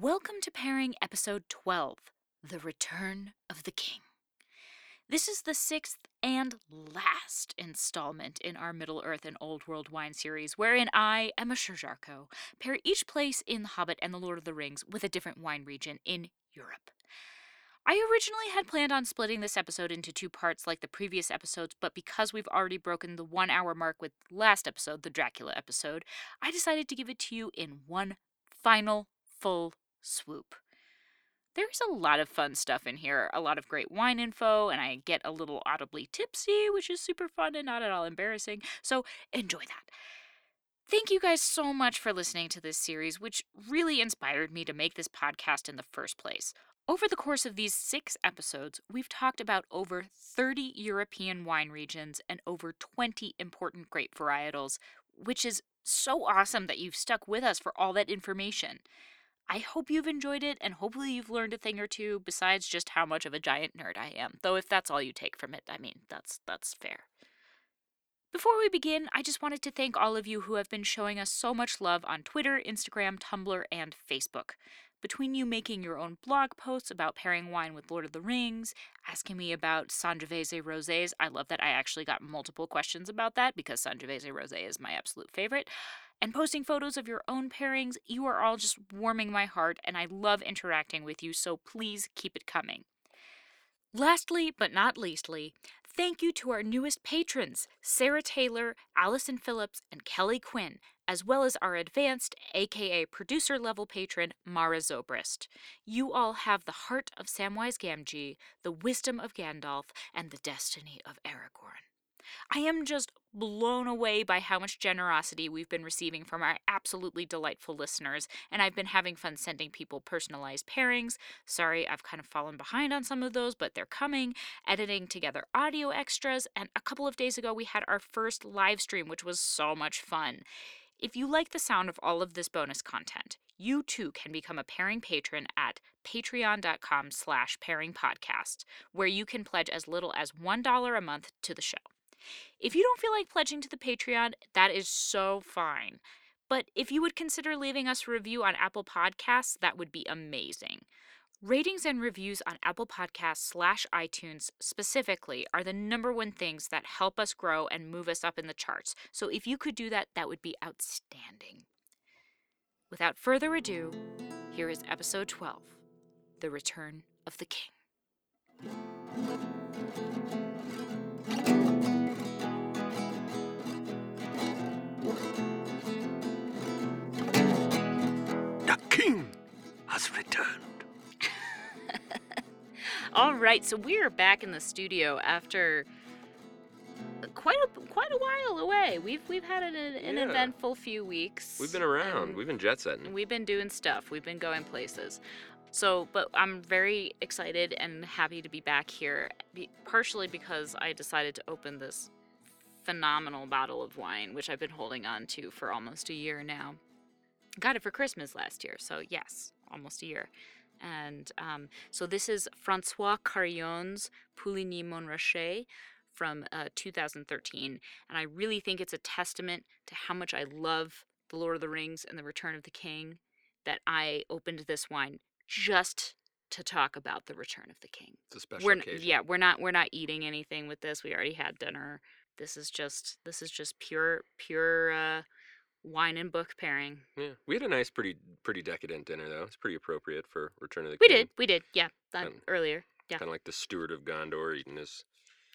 Welcome to pairing episode 12 The Return of the King. This is the sixth and last installment in our Middle Earth and Old World wine series, wherein I, Emma Sherjarko, pair each place in The Hobbit and The Lord of the Rings with a different wine region in Europe. I originally had planned on splitting this episode into two parts like the previous episodes, but because we've already broken the one hour mark with last episode, the Dracula episode, I decided to give it to you in one final full swoop. There's a lot of fun stuff in here, a lot of great wine info, and I get a little audibly tipsy, which is super fun and not at all embarrassing. So enjoy that. Thank you guys so much for listening to this series, which really inspired me to make this podcast in the first place. Over the course of these six episodes, we've talked about over 30 European wine regions and over 20 important grape varietals, which is so awesome that you've stuck with us for all that information. I hope you've enjoyed it and hopefully you've learned a thing or two besides just how much of a giant nerd I am. Though if that's all you take from it, I mean, that's that's fair. Before we begin, I just wanted to thank all of you who have been showing us so much love on Twitter, Instagram, Tumblr, and Facebook. Between you making your own blog posts about pairing wine with Lord of the Rings, asking me about Sangiovese rosés, I love that I actually got multiple questions about that because Sangiovese rosé is my absolute favorite, and posting photos of your own pairings, you are all just warming my heart and I love interacting with you, so please keep it coming. Lastly, but not leastly, thank you to our newest patrons, Sarah Taylor, Allison Phillips, and Kelly Quinn, as well as our advanced, aka producer level patron, Mara Zobrist. You all have the heart of Samwise Gamgee, the wisdom of Gandalf, and the destiny of Aragorn. I am just blown away by how much generosity we've been receiving from our absolutely delightful listeners, and I've been having fun sending people personalized pairings. Sorry, I've kind of fallen behind on some of those, but they're coming. Editing together audio extras, and a couple of days ago we had our first live stream, which was so much fun. If you like the sound of all of this bonus content, you too can become a pairing patron at patreon.com slash pairing podcast, where you can pledge as little as $1 a month to the show. If you don't feel like pledging to the Patreon, that is so fine. But if you would consider leaving us a review on Apple Podcasts, that would be amazing. Ratings and reviews on Apple Podcasts slash iTunes specifically are the number one things that help us grow and move us up in the charts. So if you could do that, that would be outstanding. Without further ado, here is episode 12 The Return of the King. Has returned. All right, so we are back in the studio after quite a quite a while away. We've we've had an, an Yeah. eventful few weeks. We've been around. We've been jet setting. we've been doing stuff. We've been going places. So, but I'm very excited and happy to be back here, partially because I decided to open this phenomenal bottle of wine, which I've been holding on to for almost a year now. Got it for Christmas last year, so yes, almost a year. And um, so this is Francois Carillon's Puligny Montrachet from uh, 2013. And I really think it's a testament to how much I love The Lord of the Rings and The Return of the King that I opened this wine just to talk about The Return of the King. It's a special We're occasion. yeah, we're not we're not eating anything with this. We already had dinner. This is just this is just pure pure uh, wine and book pairing. Yeah. We had a nice, pretty, pretty decadent dinner though. It's pretty appropriate for Return of the We King. did, we did, yeah, that Fun. earlier, yeah, Kind of like the steward of Gondor eating his.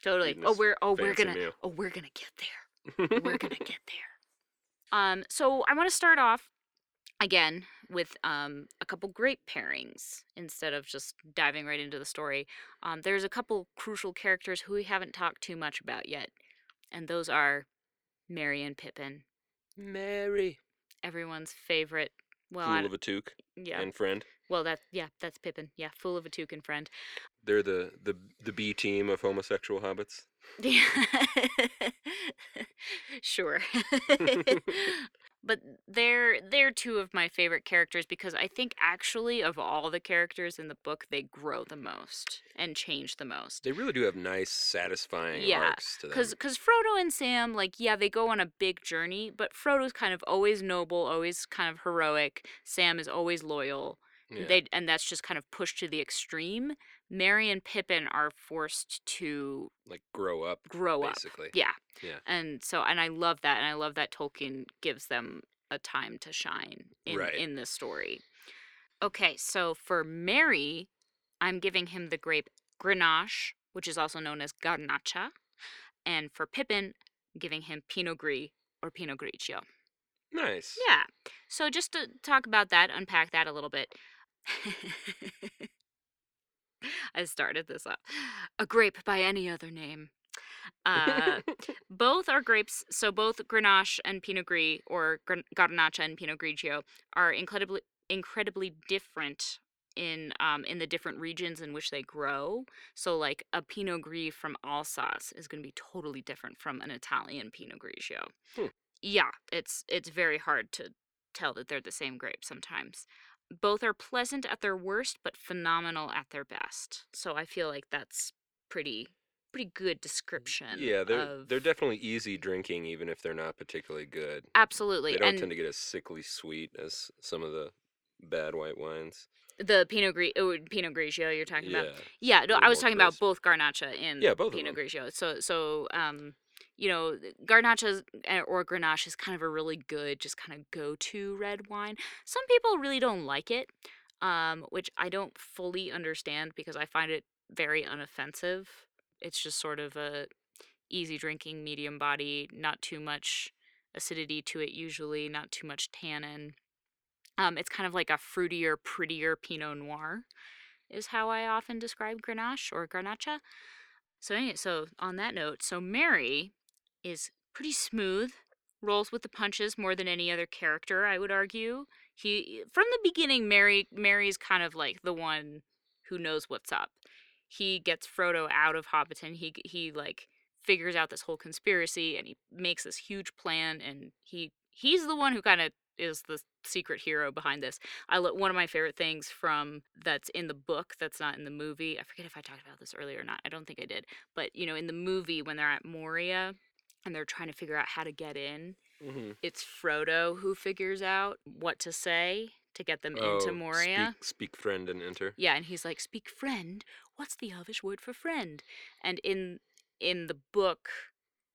totally. eating Oh, this we're oh we're fancy gonna meal. oh we're gonna get there. we're gonna get there. Um, so I want to start off again with um, a couple great pairings instead of just diving right into the story. Um, there's a couple crucial characters who we haven't talked too much about yet, and those are Merry and Pippin, Merry. everyone's favorite. Well, Fool I of a Took yeah. and friend. well, that yeah, that's Pippin. Yeah, fool of a toucan friend. They're the, the the B team of homosexual hobbits. Yeah. sure. but they're they're two of my favorite characters because I think actually of all the characters in the book they grow the most and change the most. They really do have nice, satisfying Yeah, arcs to them. Cuz cuz Frodo and Sam like yeah, they go on a big journey, but Frodo's kind of always noble, always kind of heroic. Sam is always loyal Yeah. They and that's just kind of pushed to the extreme. Merry and Pippin are forced to like grow up, grow up. basically. Yeah. Yeah. And so and I love that and I love that Tolkien gives them a time to shine in Right. in this story. Okay, so for Merry, I'm giving him the grape Grenache, which is also known as Garnacha, and for Pippin, I'm giving him Pinot Gris or Pinot Grigio. Nice. Yeah. So just to talk about that, unpack that a little bit. I started this up. A grape by any other name. Uh, both are grapes. So both Grenache and Pinot Gris, or Garnacha and Pinot Grigio, are incredibly incredibly different in um, in the different regions in which they grow. So like a Pinot Gris from Alsace is going to be totally different from an Italian Pinot Grigio. Hmm. Yeah, it's it's very hard to tell that they're the same grape sometimes. Both are pleasant at their worst, but phenomenal at their best. So I feel like that's pretty pretty good description. Yeah, they're of, they're definitely easy drinking, even if they're not particularly good. absolutely They don't and tend to get as sickly sweet as some of the bad white wines. the Pinot Gris, oh, Pinot Grigio you're talking yeah. about. Yeah, no, I was talking about crisp. both Garnacha and Yeah, both Pinot. Grigio. So, so um, you know, Garnacha or Grenache is kind of a really good, just kind of go-to red wine. Some people really don't like it, um, which I don't fully understand because I find it very unoffensive. It's just sort of a easy drinking, medium body, not too much acidity to it usually, not too much tannin. Um, it's kind of like a fruitier, prettier Pinot Noir, is how I often describe Grenache or Garnacha. So, anyway, so on that note, so Merry is pretty smooth, rolls with the punches more than any other character, I would argue. He eh, from the beginning, Merry Merry's kind of like the one who knows what's up. He gets Frodo out of Hobbiton. He he like figures out this whole conspiracy and he makes this huge plan and he he's the one who kind of is the secret hero behind this. I lo- one of my favorite things from that's in the book that's not in the movie. I forget if I talked about this earlier or not. I don't think I did. But you know, in the movie when they're at Moria and they're trying to figure out how to get in, hmm it's Frodo who figures out what to say to get them Oh, into Moria. Speak, speak friend and enter. Yeah, and he's like, "Speak friend. What's the Elvish word for friend?" And in in the book,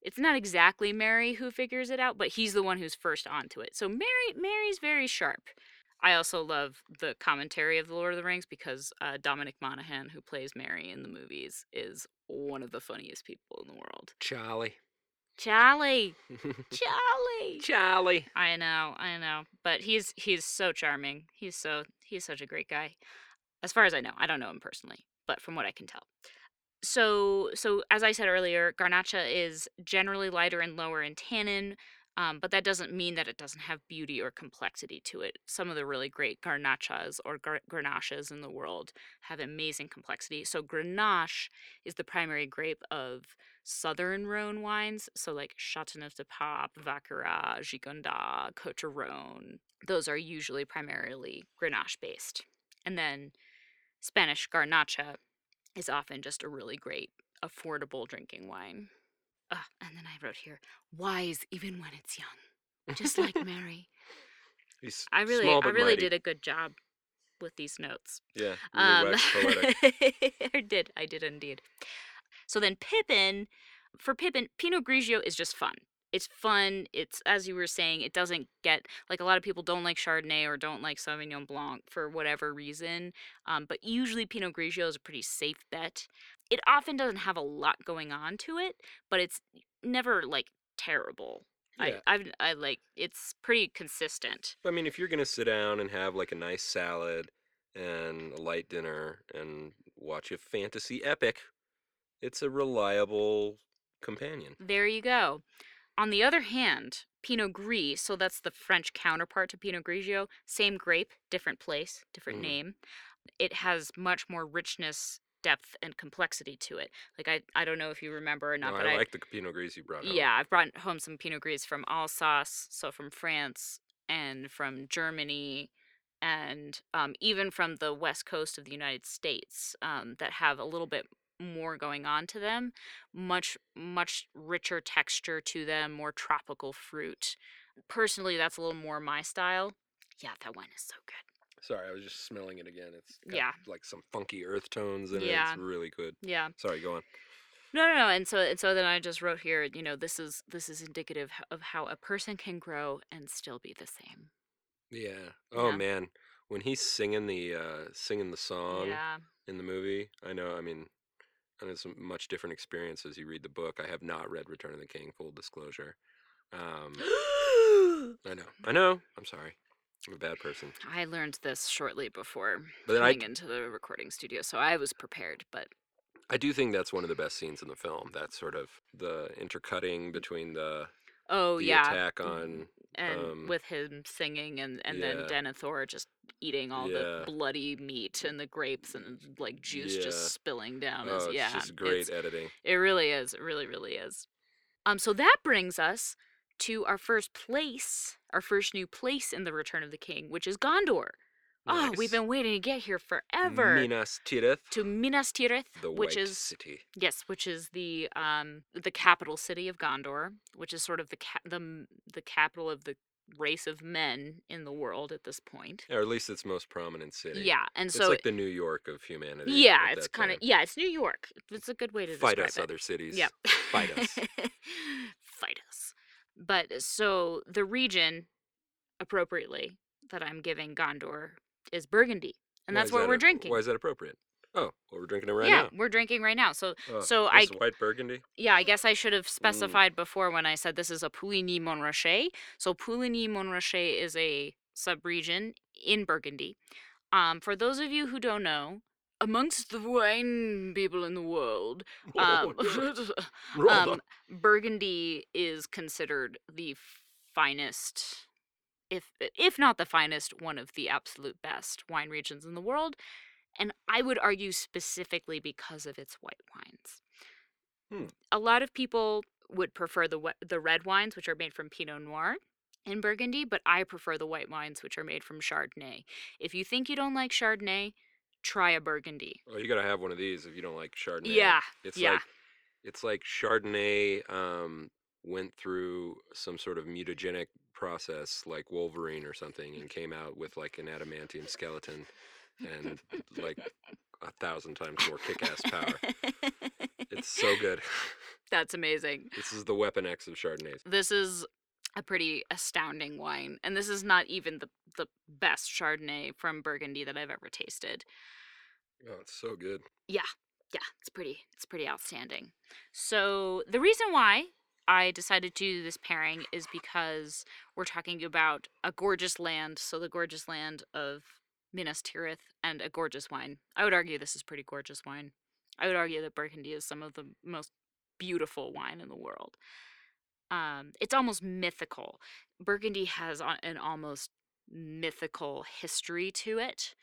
it's not exactly Merry who figures it out, but he's the one who's first onto it. So Merry Merry's very sharp. I also love the commentary of the Lord of the Rings because uh, Dominic Monaghan, who plays Merry in the movies, is one of the funniest people in the world. Charlie. Charlie, Charlie. Charlie. I know, I know, but he's he's so charming. He's so he's such a great guy. As far as I know, I don't know him personally, but from what I can tell. So so as I said earlier, Garnacha is generally lighter and lower in tannin, um, but that doesn't mean that it doesn't have beauty or complexity to it. Some of the really great Garnachas or gar- Grenaches in the world have amazing complexity. So Grenache is the primary grape of southern Rhone wines, so like Chateauneuf du Pape, Vacqueyras, Gigondas, Cote Rhone. Those are usually primarily Grenache based. And then Spanish Garnacha is often just a really great, affordable drinking wine. Ah, and then I wrote here, wise even when it's young, just like Merry. He's I really, small I really mighty. did a good job with these notes. Yeah. Really Um. I did. I did indeed. So then Pippin, for Pippin, Pinot Grigio is just fun. It's fun. It's as you were saying, it doesn't get like a lot of people don't like Chardonnay or don't like Sauvignon Blanc for whatever reason. Um, but usually Pinot Grigio is a pretty safe bet. It often doesn't have a lot going on to it, but it's never like terrible. Yeah. I, I've, I like it's pretty consistent. I mean, if you're gonna sit down and have like a nice salad and a light dinner and watch a fantasy epic, it's a reliable companion. There you go. On the other hand, Pinot Gris, so that's the French counterpart to Pinot Grigio, same grape, different place, different Mhm. name. It has much more richness, depth, and complexity to it. Like I, I don't know if you remember or not, No, but I I, like the Pinot Gris you brought home. yeah, I've brought home some Pinot Gris from Alsace, so from France and from Germany, and um, even from the west coast of the United States um, that have a little bit more going on to them, much much richer texture to them, more tropical fruit. Personally, that's a little more my style. Yeah, that wine is so good. Sorry, I was just smelling it again. It's Yeah. like some funky earth tones in it. Yeah. It's really good. Yeah. Sorry, go on. No, no, no. And so, and so then I just wrote here. You know, this is this is indicative of how a person can grow and still be the same. Yeah. Oh Yeah. man, when he's singing the uh singing the song Yeah. in the movie, I know. I mean, and it's a much different experience as you read the book. I have not read Return of the King. Full disclosure. Um, I know. I know. I'm sorry. I'm a bad person. I learned this shortly before But then I coming into the recording studio, so I was prepared. But I do think that's one of the best scenes in the film. That sort of the intercutting between the oh the yeah, attack on and um, with him singing and and yeah. then Denethor just eating all Yeah. the bloody meat and the grapes and like juice Yeah. just spilling down. oh, as, it's yeah, just great it's- editing. It really is. It really, really is. Um, so that brings us to our first place, our first new place in the Return of the King, which is Gondor. Oh, we've been waiting to get here forever. Minas Tirith, to Minas Tirith, the which White is City. yes, which is the um the capital city of Gondor, which is sort of the ca- the the capital of the race of men in the world at this point. Or at least its most prominent city. Yeah, and so It's like the New York of humanity. yeah, it's kind of yeah, it's New York. It's a good way to it. Fight us, it. other cities. Yep. Fight us. Fight us. But so the region, appropriately, that I'm giving Gondor is Burgundy. And Why that's what that we're a- drinking. Why is that appropriate? Oh, well, we're drinking it right yeah, now. Yeah, we're drinking right now. So Oh, so I- white burgundy. yeah, I guess I should Mm. have specified before when I said this is a Puligny Montrachet. So Puligny Montrachet is a subregion in Burgundy. Um, for those of you who don't know, amongst the wine people in the world, um, um. Burgundy is considered the finest, if if not the finest, one of the absolute best wine regions in the world, and I would argue specifically because of its white wines. Hmm. A lot of people would prefer the the red wines, which are made from Pinot Noir. In Burgundy, but I prefer the white wines, which are made from Chardonnay. If you think you don't like Chardonnay, try a Burgundy. Oh, you gotta have one of these if you don't like Chardonnay. Yeah, It's yeah. like it's like Chardonnay um, went through some sort of mutagenic process, like Wolverine or something, and came out with like an adamantium skeleton and like a thousand times more kick-ass power. It's so good. That's amazing. this is the Weapon X of Chardonnays. This is a pretty astounding wine, and this is not even the the best Chardonnay from Burgundy that I've ever tasted. Oh, it's so good. Yeah, Yeah, it's pretty it's pretty outstanding. So the reason why I decided to do this pairing is because we're talking about a gorgeous land, so the gorgeous land of Minas Tirith and a gorgeous wine. I would argue this is pretty gorgeous wine. I would argue that Burgundy is some of the most beautiful wine in the world. Um, it's almost mythical. Burgundy has an almost mythical history to it.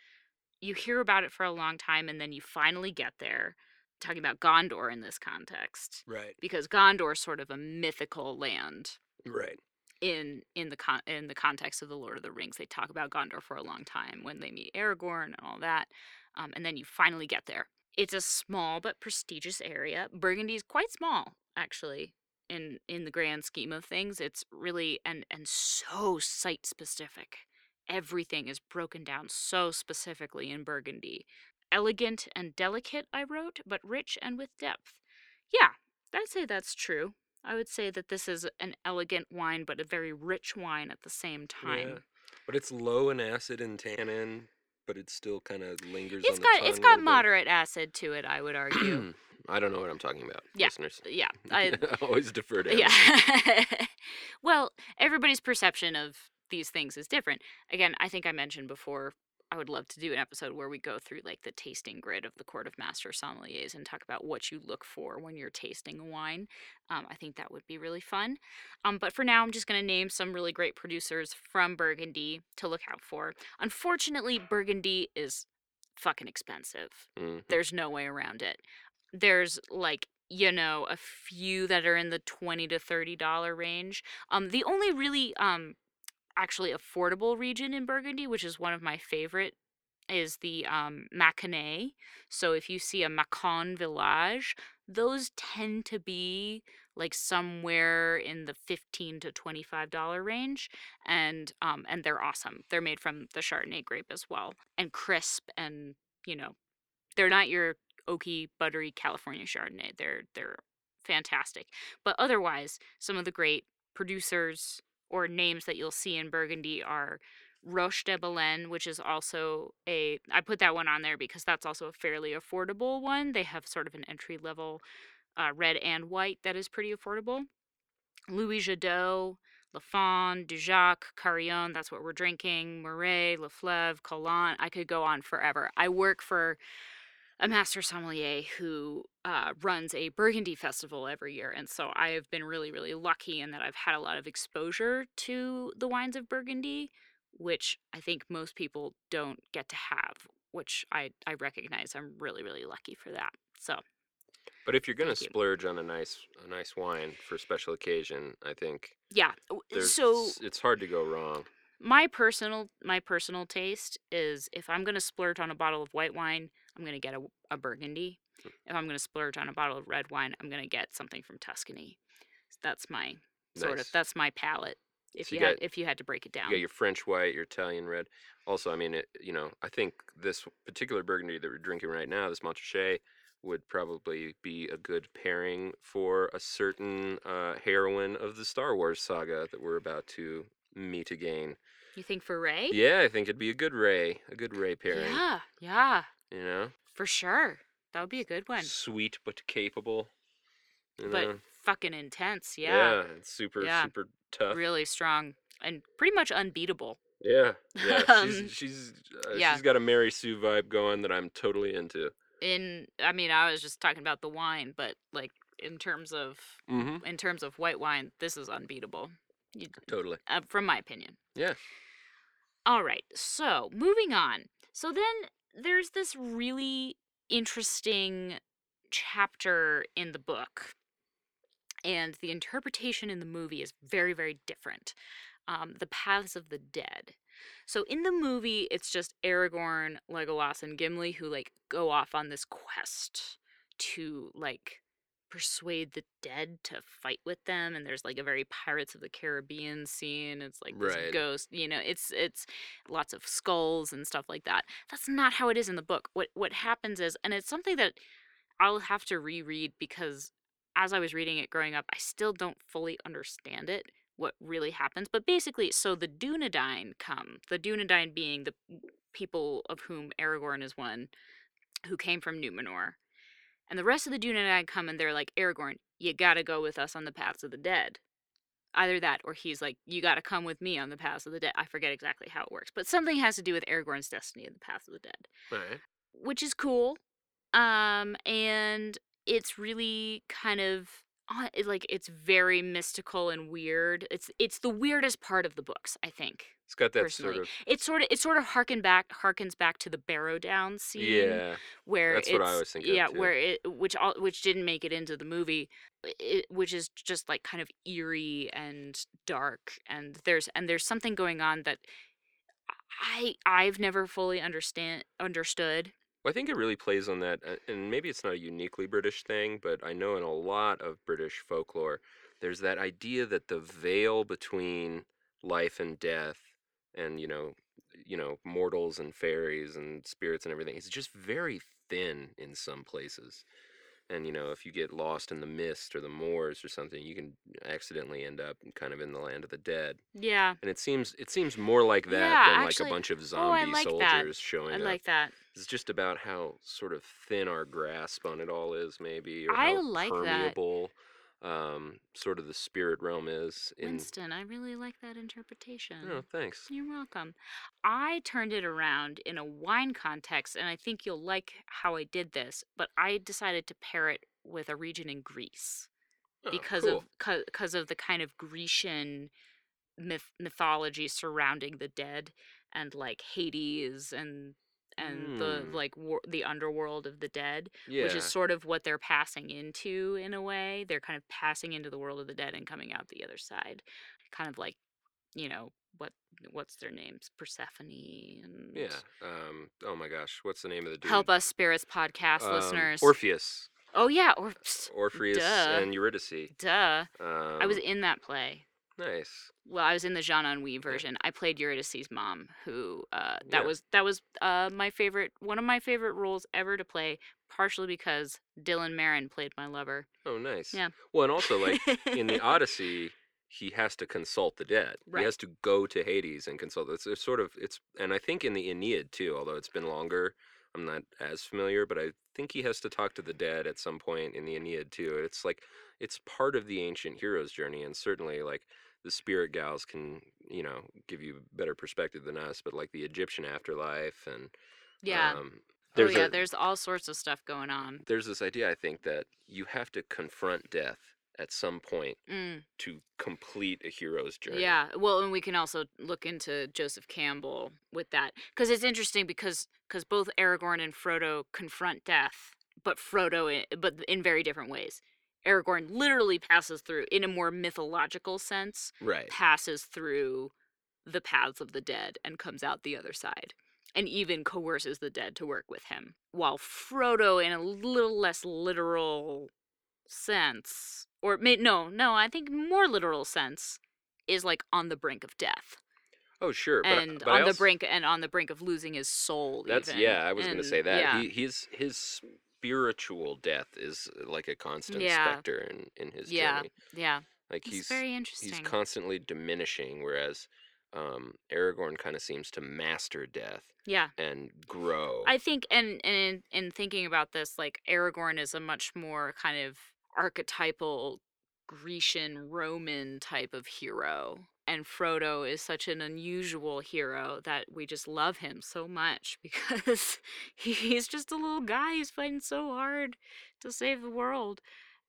You hear about it for a long time, and then you finally get there. Talking about Gondor in this context, Right. because Gondor is sort of a mythical land Right. in in the con- in the context of the Lord of the Rings. They talk about Gondor for a long time when they meet Aragorn and all that, um, and then you finally get there. It's a small but prestigious area. Burgundy is quite small, actually, in in the grand scheme of things. It's really and and so site specific. Everything is broken down so specifically in Burgundy. Elegant and delicate, I wrote, but rich and with depth. Yeah, I'd say that's true. I would say that this is an elegant wine, but a very rich wine at the same time. Yeah. But it's low in acid and tannin, but it still kind of lingers It's on the got tongue it's got little bit. moderate acid to it, I would argue. I don't know what I'm talking about, Yeah. listeners. yeah, I always defer to yeah. Well, everybody's perception of these things is different. Again, I think I mentioned before. I would love to do an episode where we go through like the tasting grid of the Court of Master Sommeliers and talk about what you look for when you're tasting a wine. Um, I think that would be really fun. Um, but for now, I'm just going to name some really great producers from Burgundy to look out for. Unfortunately, Burgundy is fucking expensive. Mhm. There's no way around it. There's like you know a few that are in the 20 to 30 dollar range. Um the only really um actually affordable region in Burgundy, which is one of my favorite is the um. So if you see a Macon village, those tend to be like somewhere in the 15 to 25 dollar range and um and they're awesome. They're made from the chardonnay grape as well and crisp and you know they're not your oaky buttery california chardonnay. They're they're fantastic. But otherwise some of the great producers or names that you'll see in burgundy are Roche de Bellene, which is also a I put that one on there because that's also a fairly affordable one. They have sort of an entry level uh, red and white that is pretty affordable. Louis Jadot, Lafon, Dujac, Carillon, that's what we're drinking, Moret, Leflaive, Colon. I could go on forever. I work for a master sommelier who uh, runs a Burgundy festival every year. And so I have been really, really lucky in that I've had a lot of exposure to the wines of Burgundy, which I think most people don't get to have, which I, I recognize I'm really, really lucky for that. So But if you're gonna Thank you. splurge on a nice a nice wine for a special occasion, I think yeah. So it's hard to go wrong. my personal my personal taste is if I'm gonna splurge on a bottle of white wine, I'm gonna get a, a Burgundy. If I'm gonna splurge on a bottle of red wine, I'm gonna get something from Tuscany. So That's my sort of that's my palate. If So you you had if you had to break it down. You got your French white, your Italian red. Also, I mean, it, you know, I think this particular Burgundy that we're drinking right now, this Montrachet, would probably be a good pairing for a certain uh, heroine of the Star Wars saga that we're about to meet again. you think for Rey? Yeah, I think it'd be a good Rey, a good Rey pairing. Yeah, yeah, You know, for sure. That would be a good one. sweet but capable. You But know? fucking intense, yeah. it's super Yeah. super tough. Really strong and pretty much unbeatable. Yeah, yeah. Um, she's she's uh, yeah. she's got a Mary Sue vibe going that I'm totally into. In I mean, I was just talking about the wine, but like in terms of Mm-hmm. in terms of white wine, this is unbeatable. You, Totally. uh, from my opinion. Yeah. All right. So, moving on. So then there's this really interesting chapter in the book. And the interpretation in the movie is very, very different. Um, the Paths of the Dead. So in the movie, it's just Aragorn, Legolas, and Gimli who like go off on this quest to like persuade the dead to fight with them and there's like a very pirates of the caribbean scene it's like this Right. ghost you know it's it's lots of skulls and stuff like that that's not how it is in the book what what happens is and it's something that i'll have to reread because as i was reading it growing up i still don't fully understand it what really happens but basically so the dunedain come the dunedain being the people of whom aragorn is one who came from numenor and the rest of the Dunedain come and they're like, Aragorn, you gotta go with us on the paths of the dead. Either that, or he's like, you gotta come with me on the paths of the dead. I forget exactly how it works, but something has to do with Aragorn's destiny in the paths of the dead, right. which is cool. Um, and it's really kind of uh, like it's very mystical and weird. It's it's the weirdest part of the books, I think. It's got that Personally. sort of It sort of it sort of harken back harkens back to the Barrow Down scene yeah. where That's what I was thinking of, Yeah, where it which all which didn't make it into the movie, it, which is just like kind of eerie and dark, and there's and there's something going on that I I've never fully understand understood. Well, I think it really plays on that, uh, and maybe it's not a uniquely British thing, but I know in a lot of British folklore, there's that idea that the veil between life and death, and you know, you know, mortals and fairies and spirits and everything it's just very thin in some places. And you know, if you get lost in the mist or the moors or something, you can accidentally end up kind of in the land of the dead. Yeah, And it seems it seems more like that Yeah, than actually- like a bunch of oh, I zombie that. soldiers showing I up. like that. It's just about how sort of thin our grasp on it all is, maybe, or I how like that. Um, sort of the spirit realm is. In Winston, I really like that interpretation. oh, thanks. You're welcome. I turned it around in a wine context, and I think you'll like how I did this. But I decided to pair it with a region in Greece Oh, because cool. of because of the kind of Grecian myth, mythology surrounding the dead and like Hades and and the Hmm. like war, the underworld of the dead, yeah, which is sort of what they're passing into in a way. They're kind of passing into the world of the dead and coming out the other side, kind of like you know what what's their names, Persephone and yeah. Um, oh my gosh, what's the name of the dude? Help us spirits podcast Um, listeners. Orpheus. Oh yeah, or Orpheus Duh. and Eurydice. duh. Um, I was in that play. Nice. Well, I was in the Jean Anouilh version. I played Eurydice's mom, who uh, that Yeah. was that was uh, my favorite, one of my favorite roles ever to play. Partially because Dylan Marin played my lover. Oh, nice. Yeah. Well, and also like in the Odyssey, he has to consult the dead. Right. He has to go to Hades and consult. It's, it's sort of it's, and I think in the Aeneid too. Although it's been longer, I'm not as familiar, but I think he has to talk to the dead at some point in the Aeneid too. It's like it's part of the ancient hero's journey, and certainly like the spirit gals can you know give you better perspective than us. But like the Egyptian afterlife and yeah. um, oh there's yeah. a- there's all sorts of stuff going on. there's this idea I think that you have to confront death at some point Mm. to complete a hero's journey. Yeah. Well, and we can also look into Joseph Campbell with that because it's interesting because because both Aragorn and Frodo confront death, but Frodo i- but in very different ways. Aragorn literally passes through in a more mythological sense, Right. passes through the paths of the dead and comes out the other side. And even coerces the dead to work with him. While Frodo, in a little less literal sense, or may, no, no, I think more literal sense, is like on the brink of death Oh, sure. But, uh, and but on the brink and on the brink of losing his soul. That's even. yeah. I was going to say that Yeah, he his his spiritual death is uh, like a constant Yeah. specter in in his Yeah, journey. yeah. Like It's he's very interesting. he's constantly diminishing, whereas um, Aragorn kind of seems to master death yeah. and grow. I think, and, and in, in thinking about this, like Aragorn is a much more kind of archetypal Grecian Roman type of hero. And Frodo is such an unusual hero that we just love him so much because he's just a little guy who's fighting so hard to save the world.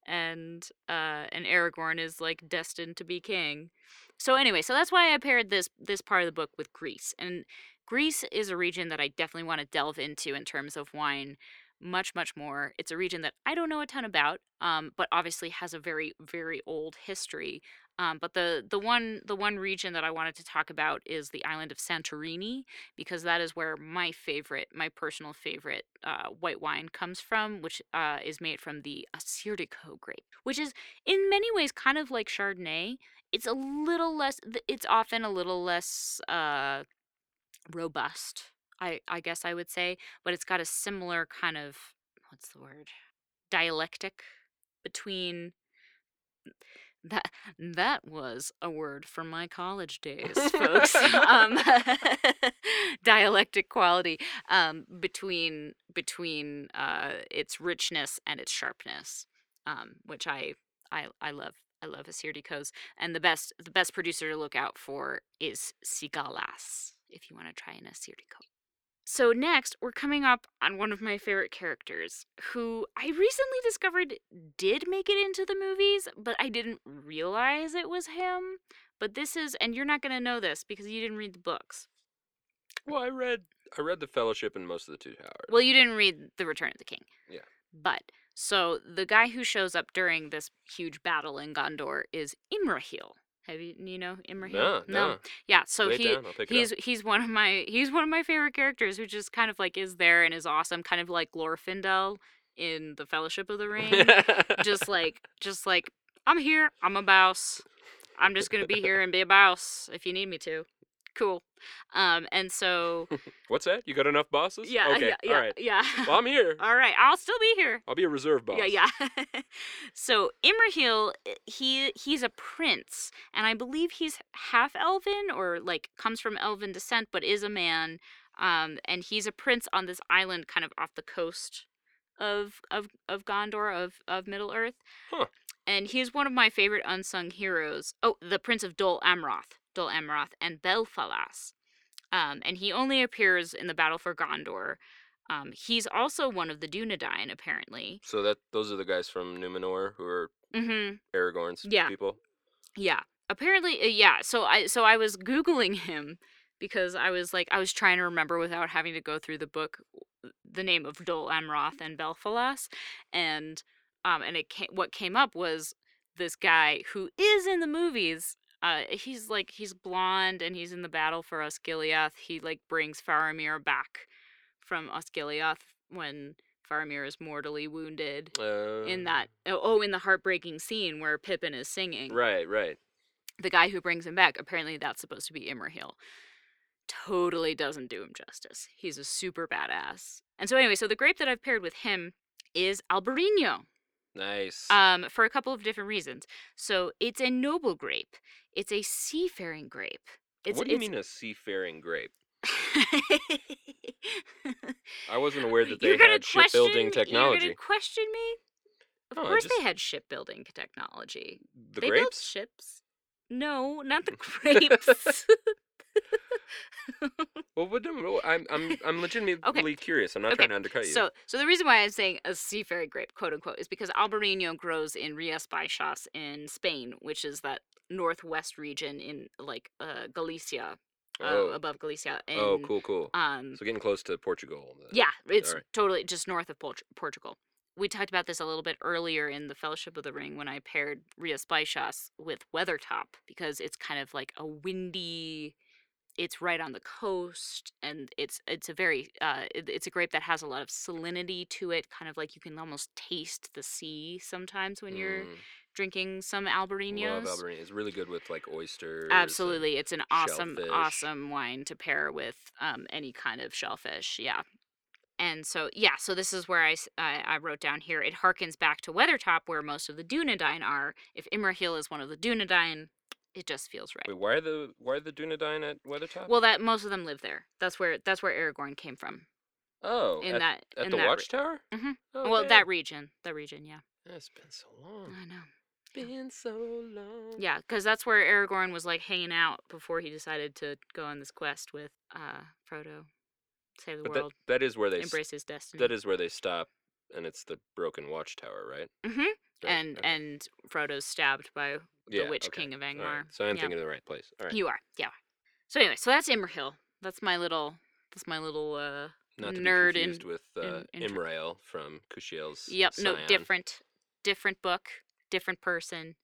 And uh and Aragorn is like destined to be king. So anyway, so that's why I paired this this part of the book with Greece. And Greece is a region that I definitely want to delve into in terms of wine much much more. It's a region that I don't know a ton about, um, but obviously has a very very old history. Um, but the the one the one region that I wanted to talk about is the island of Santorini because that is where my favorite, my personal favorite uh, white wine comes from, which uh, is made from the Assyrtiko grape, which is in many ways kind of like Chardonnay. It's a little less. It's often a little less uh, robust. I I guess I would say, but it's got a similar kind of what's the word dialectic between that that was a word from my college days folks. Um dialectic quality um between between uh its richness and its sharpness um which i i i love i love Assyrtikos and the best the best producer to look out for is Sigalas if you want to try an Assyrtiko so next, we're coming up on one of my favorite characters, who I recently discovered did make it into the movies, but I didn't realize it was him. But this is, and you're not going to know this because you didn't read the books. well, I read I read the Fellowship and most of the Two Towers. Well, you didn't read The Return of the King. Yeah. But, so the guy who shows up during this huge battle in Gondor is Imrahil. Have you, you know Imrahil? no, no. Yeah, so Lay he, down, I'll pick it he's he's one of my he's one of my favorite characters who just kind of like is there and is awesome kind of like Glorfindel in the fellowship of the ring. Just like just like i'm here i'm a bouse i'm just gonna be here and be a bouse if you need me to cool um and so What's that? You got enough bosses? yeah Okay. yeah yeah, All right. yeah. Well, I'm here. all right i'll still be here I'll be a reserve boss. yeah, yeah. so Imrahil, he he's a prince, and I believe he's half elven or like comes from elven descent, but is a man. Um, and he's a prince on this island, kind of off the coast of of of Gondor of of Middle Earth. Huh. And he's one of my favorite unsung heroes. Oh, the Prince of Dol Amroth, Dol Amroth, and Belfalas. Um, and he only appears in the battle for Gondor. Um, he's also one of the Dunedain, apparently. So that those are the guys from Numenor who are Mm-hmm. Aragorn's Yeah. people. Yeah. Apparently, uh, yeah. So I so I was googling him because I was like I was trying to remember without having to go through the book the name of Dol Amroth and Belfalas, and um and it came, what came up was this guy who is in the movies. Uh, he's like he's blonde and he's in the battle for Osgiliath. He like brings Faramir back from Osgiliath when Faramir is mortally wounded Uh, in that. Oh, oh, in the heartbreaking scene where Pippin is singing. Right, right. The guy who brings him back, apparently that's supposed to be Imrahil. Totally doesn't do him justice. He's a super badass. And so, anyway, so the grape that I've paired with him is Albarino Nice. um, for a couple of different reasons. So, it's a noble grape, it's a seafaring grape. It's, what do you it's, mean a seafaring grape? I wasn't aware that they You're gonna had shipbuilding technology. You're gonna question me? Of No, course, just- they had shipbuilding technology. The they built grapes? ships. No, not the grapes. Well, what do- I'm I'm I'm legitimately curious. I'm not Okay, trying to undercut you. So, so the reason why I'm saying a seafaring grape, quote unquote, is because Albarino grows in Rias Baixas in Spain, which is that northwest region in like uh, Galicia, uh, oh, above Galicia. And, oh, cool, cool. Um, so getting close to Portugal. then. yeah, it's alright. totally just north of Port- Portugal. We talked about this a little bit earlier in the Fellowship of the Ring when I paired Rias Baixas with Weathertop because it's kind of like a windy. It's right on the coast, and it's it's a very uh, it- it's a grape that has a lot of salinity to it. Kind of like you can almost taste the sea sometimes when you're Mm, drinking some love albarinos. Albarino. It's really good with like oysters. Absolutely, it's an awesome, shellfish. awesome wine to pair with um, any kind of shellfish. Yeah, and so yeah, so this is where I I wrote down here. It harkens back to Weathertop, where most of the Dunedain are. If Imrahil is one of the Dunedain, it just feels right. Wait, why are the why are the Dunedain at Weathertop? Well, that most of them live there. That's where that's where Aragorn came from. oh, In at, that at in the that re- Watchtower. Mhm. Oh, well, damn. that region, that region, yeah. It's been so long. I know. Been so long. Yeah, because that's where Aragorn was like hanging out before he decided to go on this quest with uh, Frodo, save the But that, world, that is where they s- embrace his destiny. that is where they stop, and it's the broken Watchtower, right? hmm Right, and and Frodo's stabbed by the Yeah, Witch okay, King of all right, Angmar. So I'm Yeah. thinking of the right place. All right. You are, yeah. So anyway, so that's Imrahil. That's my little. That's my little. uh Not to nerd be in- confused with uh, in- in Imriel from Kushiel's. Yep. No, different, different book, different person.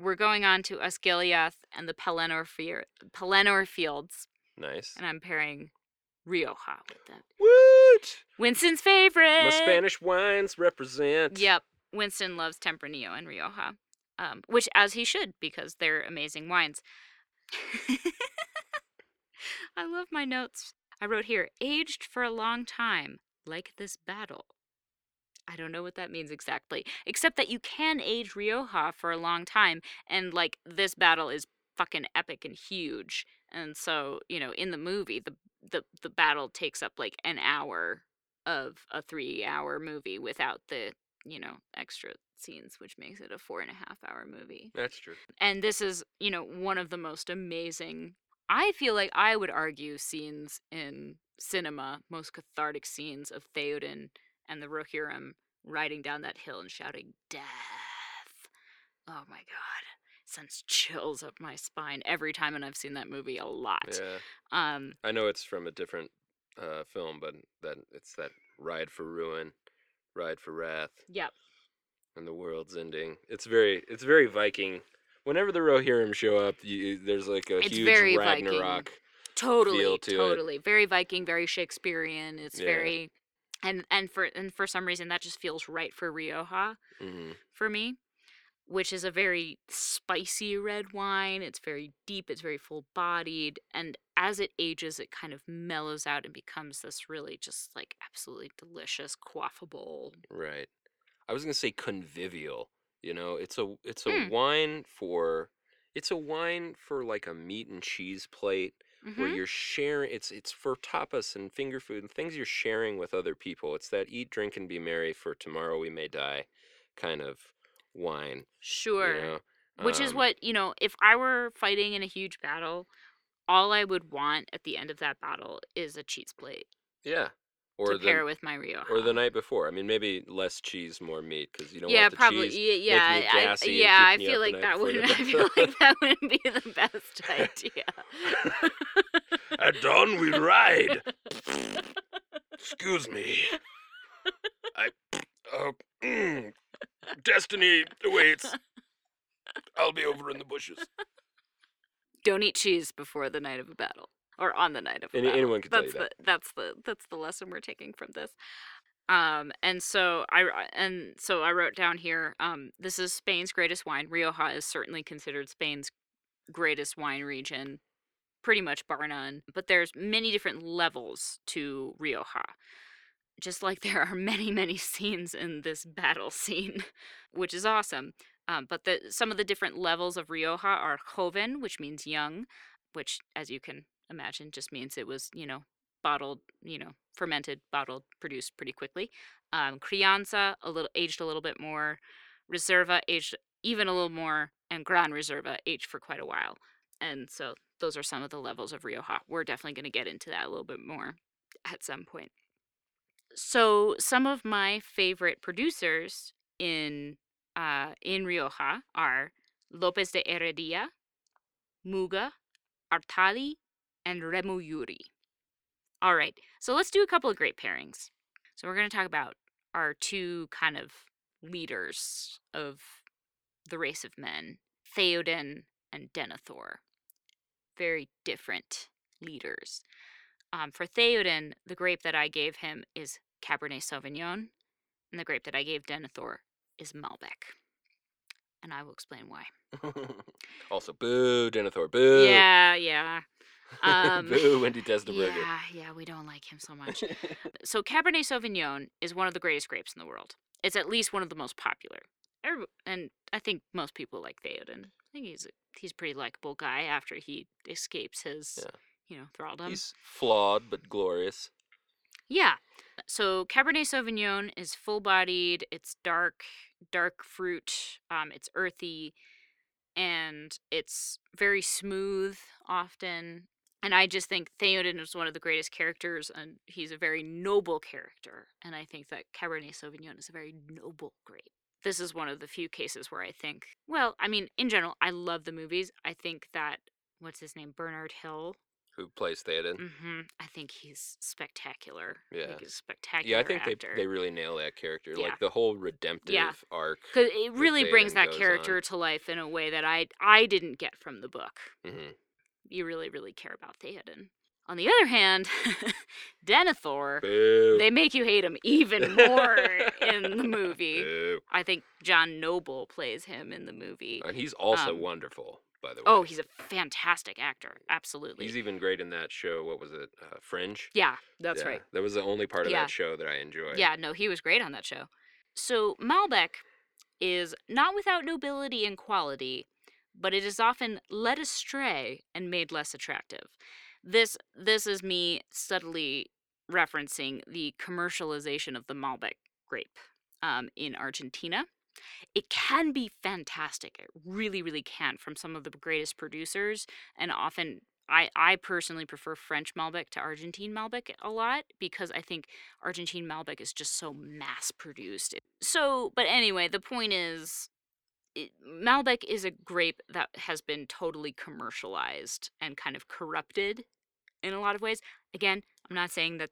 We're going on to Osgiliath and the Pelennor, Fier- Pelennor Fields, Nice. and I'm pairing Rioja with them. What? Winston's favorite. My Spanish wines represent. Yep. Winston loves Tempranillo and Rioja, um, which as he should because they're amazing wines. I love my notes. I wrote here, aged for a long time, like this battle. I don't know what that means exactly, except that you can age Rioja for a long time, and like this battle is fucking epic and huge. And so, you know, in the movie, the the the battle takes up like an hour of a three hour movie without the you know extra scenes which makes it a four and a half hour movie. That's true. and this is you know one of the most amazing i feel like i would argue scenes in cinema most cathartic scenes of theoden and the rohirrim riding down that hill and shouting death! Oh my god. Sends chills up my spine every time and i've seen that movie a lot. Yeah. um I know it's from a different uh, film, but that it's that ride for ruin, ride for wrath, yep and the world's ending. It's very, it's very Viking. Whenever the Rohirrim show up, you, there's like a It's huge very Viking. Ragnarok. totally feel to it. totally very viking very shakespearean it's Yeah. very and and for and for some reason that just feels right for rioja hmm for me which is a very spicy red wine it's very deep it's very full bodied and as it ages it kind of mellows out and becomes this really just like absolutely delicious quaffable Right. I was gonna say convivial. You know, it's a it's a Mm. wine for it's a wine for like a meat and cheese plate where Mhm. you're sharing. It's it's for tapas and finger food and things you're sharing with other people. It's that eat, drink, and be merry for tomorrow we may die kind of wine. sure You know? Which is Um, what, you know, if I were fighting in a huge battle, all I would want at the end of that battle is a cheese plate Yeah. Or to the pair with my Rioja. or the night before. I mean, maybe less cheese, more meat, because you don't yeah, want the probably. cheese. Yeah, yeah, I, yeah. I feel like that wouldn't. I feel like that wouldn't be the best idea. At dawn we ride. Excuse me. I. Uh, mm, destiny awaits. I'll be over in the bushes. Don't eat cheese before the night of a battle, or on the night of a Any- battle. anyone can tell that's you that. the that's the that's the lesson we're taking from this. Um, and so I and so I wrote down here. Um, this is Spain's greatest wine. Rioja is certainly considered Spain's greatest wine region, pretty much bar none. But there's many different levels to Rioja. Just like there are many, many scenes in this battle scene, which is awesome. Um, but the some of the different levels of Rioja are joven, which means young, which, as you can imagine, just means it was, you know, bottled, you know, fermented, bottled, produced pretty quickly. Um, crianza, a little aged a little bit more. Reserva, aged even a little more, and Gran Reserva, aged for quite a while. And so those are some of the levels of Rioja. We're definitely going to get into that a little bit more at some point. So some of my favorite producers in uh, in Rioja are Lopez de Heredia, Muga, Artadi, and Remelluri. All right, so let's do a couple of great pairings. So we're going to talk about our two kind of leaders of the race of men, Theoden and Denethor. Very different leaders. Um, for Theoden, the grape that I gave him is Cabernet Sauvignon, and the grape that I gave Denethor is Malbec. And I will explain why. also, boo, Denethor, boo. Yeah, yeah. Um, boo, Wendy Desnaberger. Yeah, yeah, we don't like him so much. so Cabernet Sauvignon is one of the greatest grapes in the world. It's at least one of the most popular. And I think most people like Theoden. I think he's a, he's a pretty likable guy after he escapes his, Yeah. You know, thraldom. He's flawed but glorious. Yeah. So Cabernet Sauvignon is full-bodied. It's dark, dark fruit. Um, it's earthy, and it's very smooth often. And I just think Theoden is one of the greatest characters, and he's a very noble character. And I think that Cabernet Sauvignon is a very noble grape. This is one of the few cases where I think, well, I mean, in general, I love the movies. I think that what's his name, Bernard Hill. Who plays Theoden? hmm I think he's spectacular. I Yeah. think he's spectacular. Yeah, I think actor. they they really nail that character. Yeah. Like the whole redemptive arc. Because it really brings that character on. to life in a way that I I didn't get from the book. hmm You really, really care about Theoden. On the other hand, Denethor, Boo. they make you hate him even more in the movie. Boo. I think John Noble plays him in the movie. And he's also Um, wonderful, by the way. Oh, he's a fantastic actor. Absolutely. He's even great in that show. What was it? Uh, Fringe. yeah, that's Yeah, right. That was the only part of Yeah. that show that I enjoyed. Yeah, no, he was great on that show. So Malbec is not without nobility and quality, but it is often led astray and made less attractive. This this is me subtly referencing the commercialization of the Malbec grape um, in Argentina. It can be fantastic. It really, really can from some of the greatest producers, and often I, I personally prefer French Malbec to Argentine Malbec a lot because I think Argentine Malbec is just so mass produced. So, but anyway, the point is it, Malbec is a grape that has been totally commercialized and kind of corrupted in a lot of ways. Again, I'm not saying that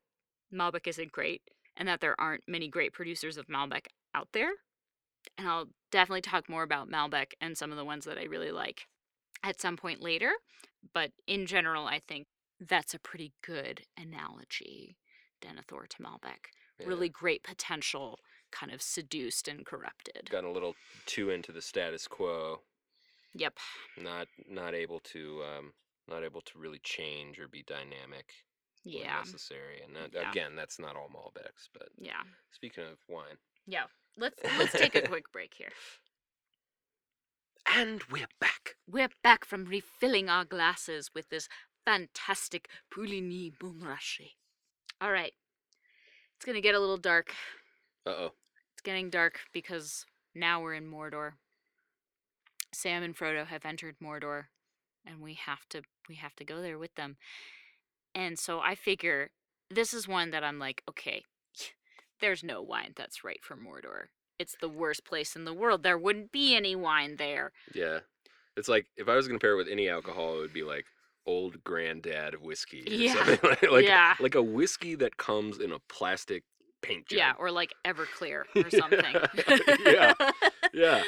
Malbec isn't great and that there aren't many great producers of Malbec out there. And I'll definitely talk more about Malbec and some of the ones that I really like at some point later. But in general, I think that's a pretty good analogy, Denethor to Malbec. Yeah. Really great potential, kind of seduced and corrupted. Gotten a little too into the status quo. Yep. Not not able to um, not able to really change or be dynamic Yeah. necessary. And that, Yeah. again, that's not all Malbecs. But Yeah. speaking of wine, Yeah. Let's let's take a quick break here. and we're back. We're back from refilling our glasses with this fantastic Puligny Montrachet. All right. It's going to get a little dark. Uh oh. It's getting dark because now we're in Mordor. Sam and Frodo have entered Mordor and we have to we have to go there with them. And so I figure this is one that I'm like, okay, there's no wine that's right for Mordor. It's the worst place in the world. There wouldn't be any wine there. Yeah. It's like if I was gonna pair it with any alcohol, it would be like old granddad whiskey or Yeah. something like like, Yeah. like a whiskey that comes in a plastic paint jug. Yeah, or like Everclear or something. Yeah. Yeah.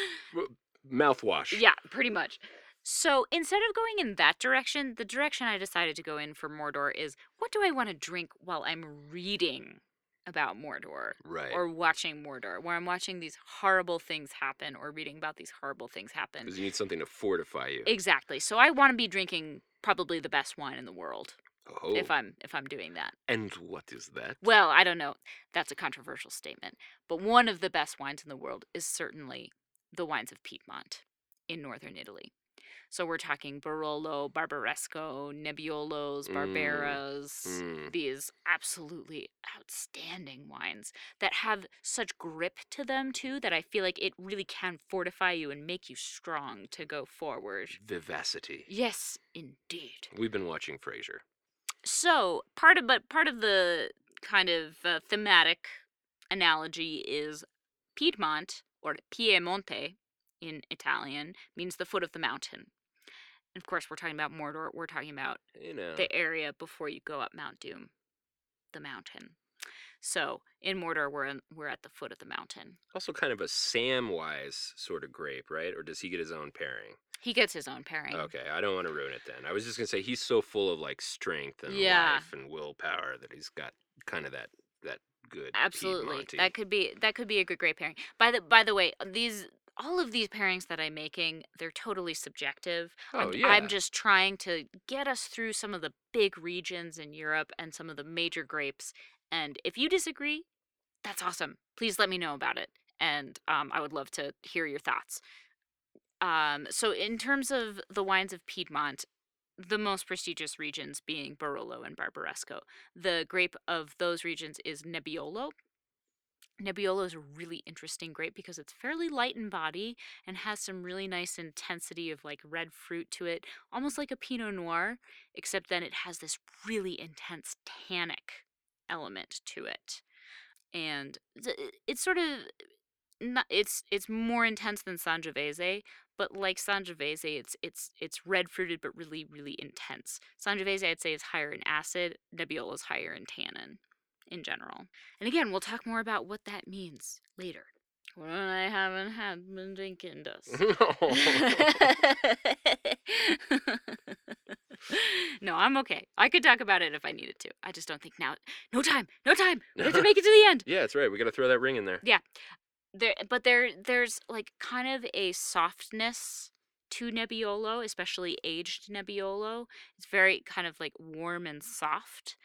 Mouthwash. Yeah, pretty much. So instead of going in that direction, the direction I decided to go in for Mordor is what do I want to drink while I'm reading about Mordor Right. or watching Mordor, where I'm watching these horrible things happen or reading about these horrible things happen. Because you need something to fortify you. Exactly. So I want to be drinking probably the best wine in the world oh. if I'm if I'm doing that. and what is that? Well, I don't know. That's a controversial statement, but one of the best wines in the world is certainly the wines of Piedmont in northern Italy. So we're talking Barolo, Barbaresco, Nebbiolos, Mm, Barberas, Mm. these absolutely outstanding wines that have such grip to them too that I feel like it really can fortify you and make you strong to go forward. Vivacity. Yes, indeed. We've been watching Frasier. So part of but part of the kind of uh, thematic analogy is Piedmont or Piemonte in Italian means the foot of the mountain. Of course, we're talking about Mordor. We're talking about You know. the area before you go up Mount Doom, the mountain. So in Mordor, we're in, we're at the foot of the mountain. also kind of a Samwise sort of grape, right? Or does he get his own pairing? He gets his own pairing. Okay, I don't want to ruin it then. I was just gonna say he's so full of like strength and Yeah. life and willpower that he's got kind of that that good. Absolutely, Piedmonte. that could be that could be a good great pairing. By the by the way, these all of these pairings that I'm making, they're totally subjective. Oh I'm, yeah. I'm just trying to get us through some of the big regions in Europe and some of the major grapes. And if you disagree, that's awesome. Please let me know about it, and um, I would love to hear your thoughts. Um, so, in terms of the wines of Piedmont, the most prestigious regions being Barolo and Barbaresco. The grape of those regions is Nebbiolo. Nebbiolo is a really interesting grape because it's fairly light in body and has some really nice intensity of like red fruit to it, almost like a Pinot Noir, except then it has this really intense tannic element to it. And it's sort of not, it's it's more intense than Sangiovese, but like Sangiovese, it's it's it's red fruited but really really intense. Sangiovese I'd say is higher in acid. Nebbiolo is higher in tannin, in general. And again, we'll talk more about what that means later when I haven't had been drinking this. no, I'm okay. I could talk about it if I needed to. I just don't think now. No time. No time. We have to make it to the end. yeah, that's right. We got to throw that ring in there. Yeah. There, but there, there's like kind of a softness to Nebbiolo, especially aged Nebbiolo. It's very kind of like warm and soft,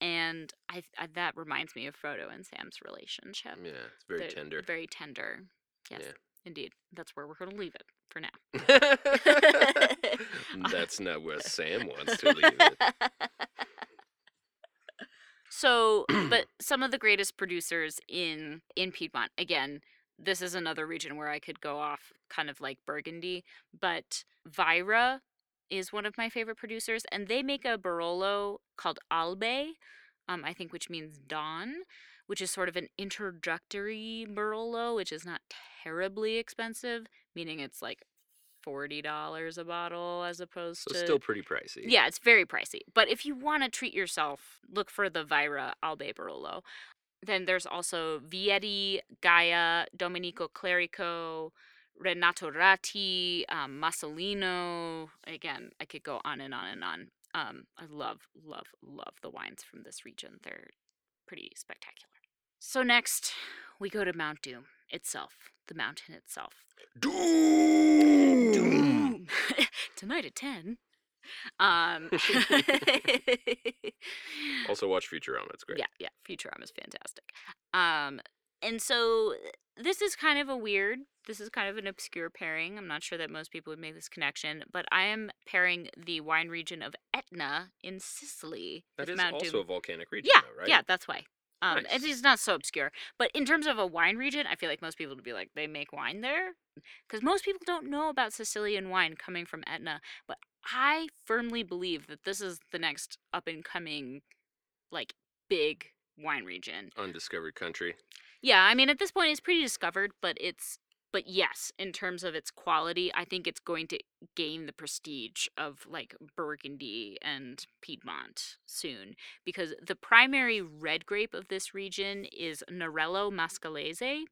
and I, I that reminds me of Frodo and Sam's relationship. Yeah, it's very They're tender. Very tender. Yes, Yeah. indeed. That's where we're going to leave it for now. That's not where Sam wants to leave it. So, but some of the greatest producers in in Piedmont. Again, this is another region where I could go off kind of like Burgundy, but Vajra is one of my favorite producers, and they make a Barolo called Albe, um, I think, which means dawn, which is sort of an introductory Barolo, which is not terribly expensive, meaning it's like forty dollars a bottle as opposed So to still pretty pricey. yeah, it's very pricey. But if you want to treat yourself, look for the Vajra Albe Barolo. Then there's also Vietti, Gaja, Domenico Clerico, Renato Ratti, um, Massolino. Again, I could go on and on and on. Um, I love, love, love the wines from this region. They're pretty spectacular. So next, we go to Mount Doom itself, the mountain itself. Doom. Doom. Tonight at 10. Um, Also watch Futurama. It's great. yeah, yeah, Futurama is fantastic. Um, and so this is kind of a weird, this is kind of an obscure pairing. I'm not sure that most people would make this connection, but I am pairing the wine region of Etna in Sicily That is Mount also Doom. a volcanic region, yeah, though, right? yeah, that's why. Um, Nice. It's not so obscure, but in terms of a wine region, I feel like most people would be like, they make wine there, because most people don't know about Sicilian wine coming from Etna. But I firmly believe that this is the next up and coming, like big wine region. Undiscovered country. Yeah, I mean at this point it's pretty discovered, but it's but yes, in terms of its quality, I think it's going to gain the prestige of like Burgundy and Piedmont soon because the primary red grape of this region is Nerello Mascalese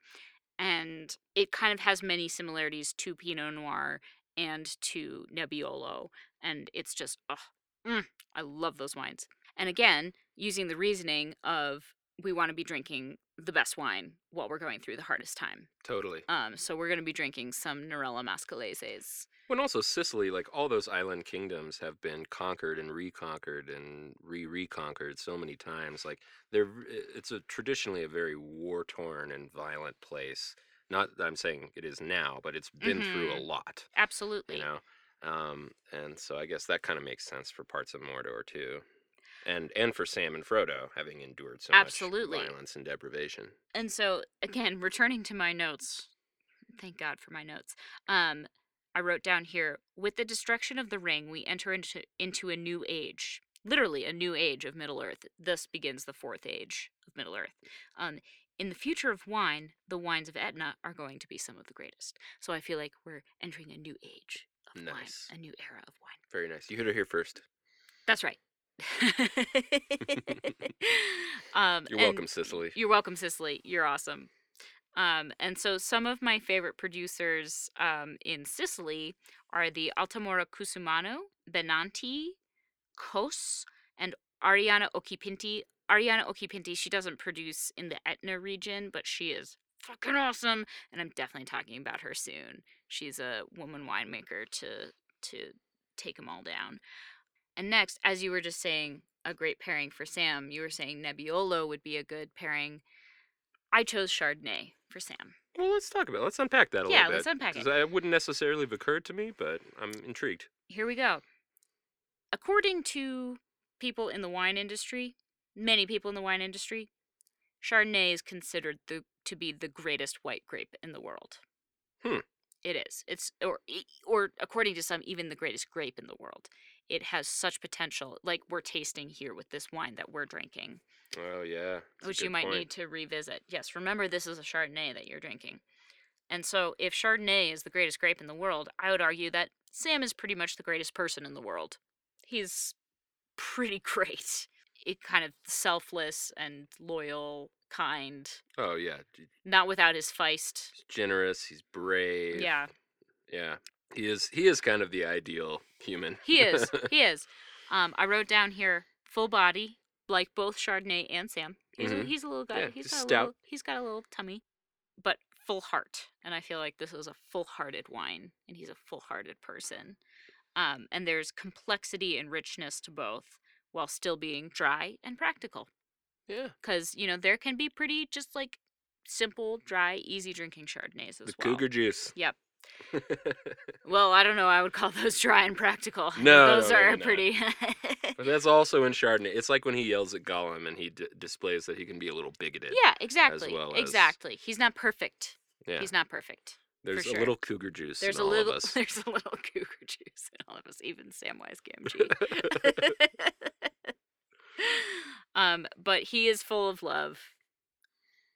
and it kind of has many similarities to Pinot Noir and to Nebbiolo and it's just oh, I love those wines. And again, using the reasoning of we want to be drinking the best wine while we're going through the hardest time. Totally. Um, so we're going to be drinking some Nerello Mascaleses. When also Sicily, like all those island kingdoms have been conquered and reconquered and re-reconquered so many times. Like they're, it's a traditionally a very war-torn and violent place. Not that I'm saying it is now, but it's been through a Mhm. lot. Absolutely. You know, um, and so I guess that kind of makes sense for parts of Mordor too, and and for Sam and Frodo having endured so Absolutely. much violence and deprivation. And so again, returning to my notes, thank God for my notes. Um, I wrote down here with the destruction of the ring, we enter into into a new age, literally a new age of Middle Earth. Thus begins the fourth age of Middle Earth. Um, in the future of wine, the wines of Etna are going to be some of the greatest. So I feel like we're entering a new age of Nice. wine, a new era of wine. Very nice. You heard it here first. That's right. um, You're welcome, Sicily. You're welcome, Sicily. You're awesome. Um, and so some of my favorite producers um, in Sicily are the Altamora Cusumano, Benanti, COS, and Arianna Occhipinti. Arianna Occhipinti, she doesn't produce in the Etna region, but she is fucking awesome, and I'm definitely talking about her soon. She's a woman winemaker to to take them all down. And next, as you were just saying, a great pairing for Sam, you were saying Nebbiolo would be a good pairing. I chose Chardonnay for Sam. Well, let's talk about. it. Let's unpack that a Yeah, little bit. Yeah, let's unpack it. That wouldn't necessarily have occurred to me, but I'm intrigued. Here we go. According to people in the wine industry, many people in the wine industry, Chardonnay is considered the to be the greatest white grape in the world. Hmm. It is. It's or or according to some even the greatest grape in the world. It has such potential like we're tasting here with this wine that we're drinking, Oh yeah. that's which you might point. need to revisit. Yes, remember this is a Chardonnay that you're drinking. And so if Chardonnay is the greatest grape in the world, I would argue that Sam is pretty much the greatest person in the world. He's pretty great. It kind of selfless and loyal, kind, Oh yeah. not without his feist. He's generous. He's brave. Yeah, Yeah. He is. He is kind of the ideal human. he is. he is. Um, I wrote down here full body, like both Chardonnay and Sam. He's a, Mhm. he's a little guy. Yeah, he's got a stout. little. He's got a little tummy, but full heart. And I feel like this is a full-hearted wine, and he's a full-hearted person. Um, and there's complexity and richness to both, while still being dry and practical. yeah. Because you know there can be pretty just like simple, dry, easy drinking Chardonnays as The well. cougar juice. Yep. Well, I don't know. I would call those dry and practical. No, those no, are pretty. but that's also in Chardonnay. It's like when he yells at Gollum and he d- displays that he can be a little bigoted. yeah, exactly. As well as- exactly. He's not perfect. Yeah. He's not perfect. There's sure. a little cougar juice There's in a little. of us. There's a little cougar juice in all of us, even Samwise Gamgee. um, but he is full of love,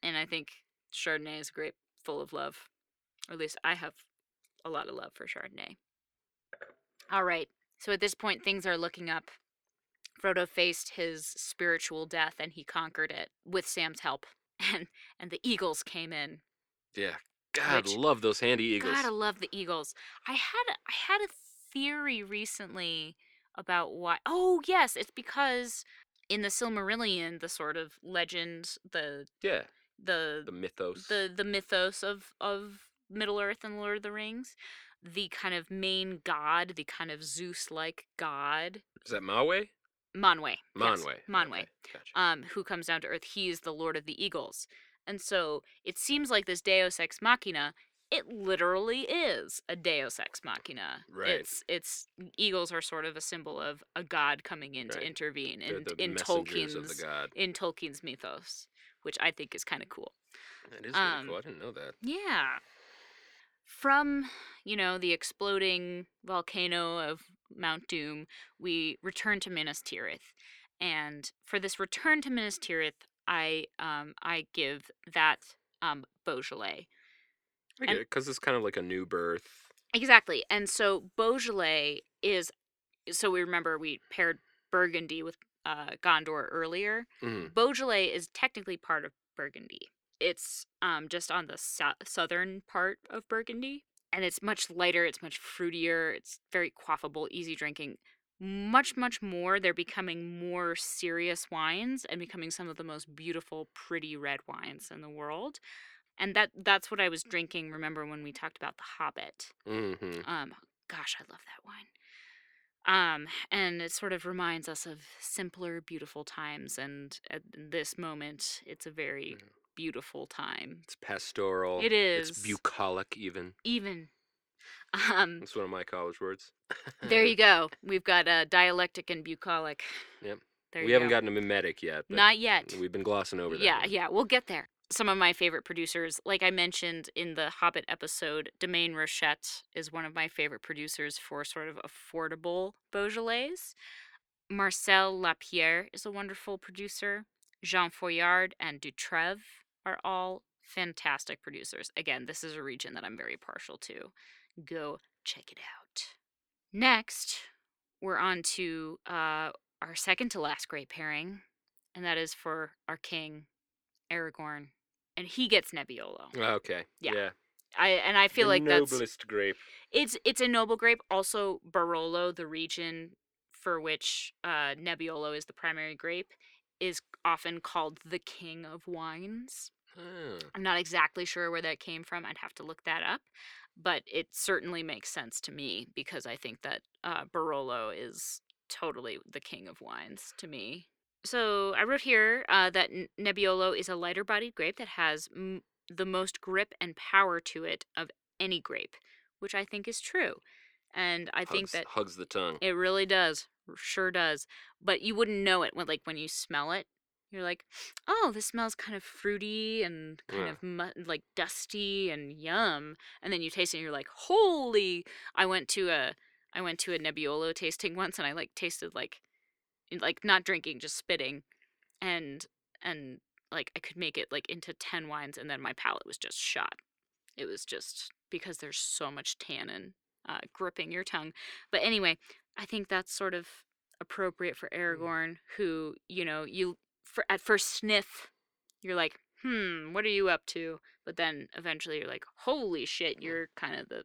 and I think Chardonnay is great, full of love. Or at least I have a lot of love for Chardonnay. All right. So at this point, things are looking up. Frodo faced his spiritual death, and he conquered it with Sam's help. And and the eagles came in. yeah. God, Which- love those handy eagles. Gotta love the Eagles. I had a, I had a theory recently about why. Oh yes, it's because in the Silmarillion, the sort of legend, the yeah. the The mythos. the the mythos of of Middle Earth and Lord of the Rings, the kind of main god, the kind of Zeus-like god, Is that Maui? Manwe. yes, Manwe. Manwe Okay, Gotcha. um, who comes down to Earth. He is the Lord of the Eagles. And so it seems like this Deus Ex Machina, it literally is a Deus Ex Machina. Right. It's it's eagles are sort of a symbol of a god coming in to intervene in, the in Tolkien's of the god. in Tolkien's mythos, which I think is kind of cool. That is really um, cool. I didn't know that. Yeah. From, you know, the exploding volcano of Mount Doom, we return to Minas Tirith. And for this return to Minas Tirith, I um I give that um Beaujolais. I get and- it because it's kind of like a new birth. Exactly. And so Beaujolais is so we remember we paired Burgundy with uh Gondor earlier. Mhm. Beaujolais is technically part of Burgundy. It's um, just on the sou- southern part of Burgundy, and it's much lighter. It's much fruitier. It's very quaffable, easy drinking. much much more they're becoming more serious wines and becoming some of the most beautiful pretty red wines in the world and that that's what i was drinking remember when we talked about the hobbit Mm-hmm. um gosh i love that wine um and it sort of reminds us of simpler beautiful times and at this moment it's a very. Beautiful time It's pastoral. It is. It's bucolic, even. even um That's one of my college words. there you go we've got uh, dialectic and bucolic Yep. there we haven't go. gotten a mimetic yet. But not yet We've been glossing over that. yeah one. yeah we'll get there some of my favorite producers like i mentioned in the hobbit episode domaine rochette is one of my favorite producers for sort of affordable beaujolais marcel lapierre is a wonderful producer jean foillard and dutraive are all fantastic producers again this is a region that i'm very partial to go check it out next we're on to uh, our second to last great pairing and that is for our king Aragorn, and he gets Nebbiolo. Okay. Yeah. Yeah. I and I feel the like that's noblest grape. it's it's a noble grape. Also, Barolo, the region for which uh, Nebbiolo is the primary grape, is often called the king of wines. I'm not exactly sure where that came from. I'd have to look that up, but it certainly makes sense to me because I think that uh, Barolo is totally the king of wines to me. So I wrote here uh, that Nebbiolo is a lighter bodied grape that has m- the most grip and power to it of any grape, which I think is true. And I think that hugs the tongue. it really does. Sure does. But you wouldn't know it when like when you smell it. You're like, "Oh, this smells kind of fruity and kind Yeah. of mu- like dusty and yum." And then you taste it and you're like, "Holy, I went to a I went to a Nebbiolo tasting once and I like tasted like like not drinking, just spitting. And and like I could make it like into 10 wines and then my palate was just shot. It was just because there's so much tannin uh, gripping your tongue. But anyway, I think that's sort of appropriate for mm-hmm. Aragorn, who, you know, you for, at first sniff, you're like, hmm, what are you up to? But then eventually you're like, holy shit, mm-hmm. you're kind of the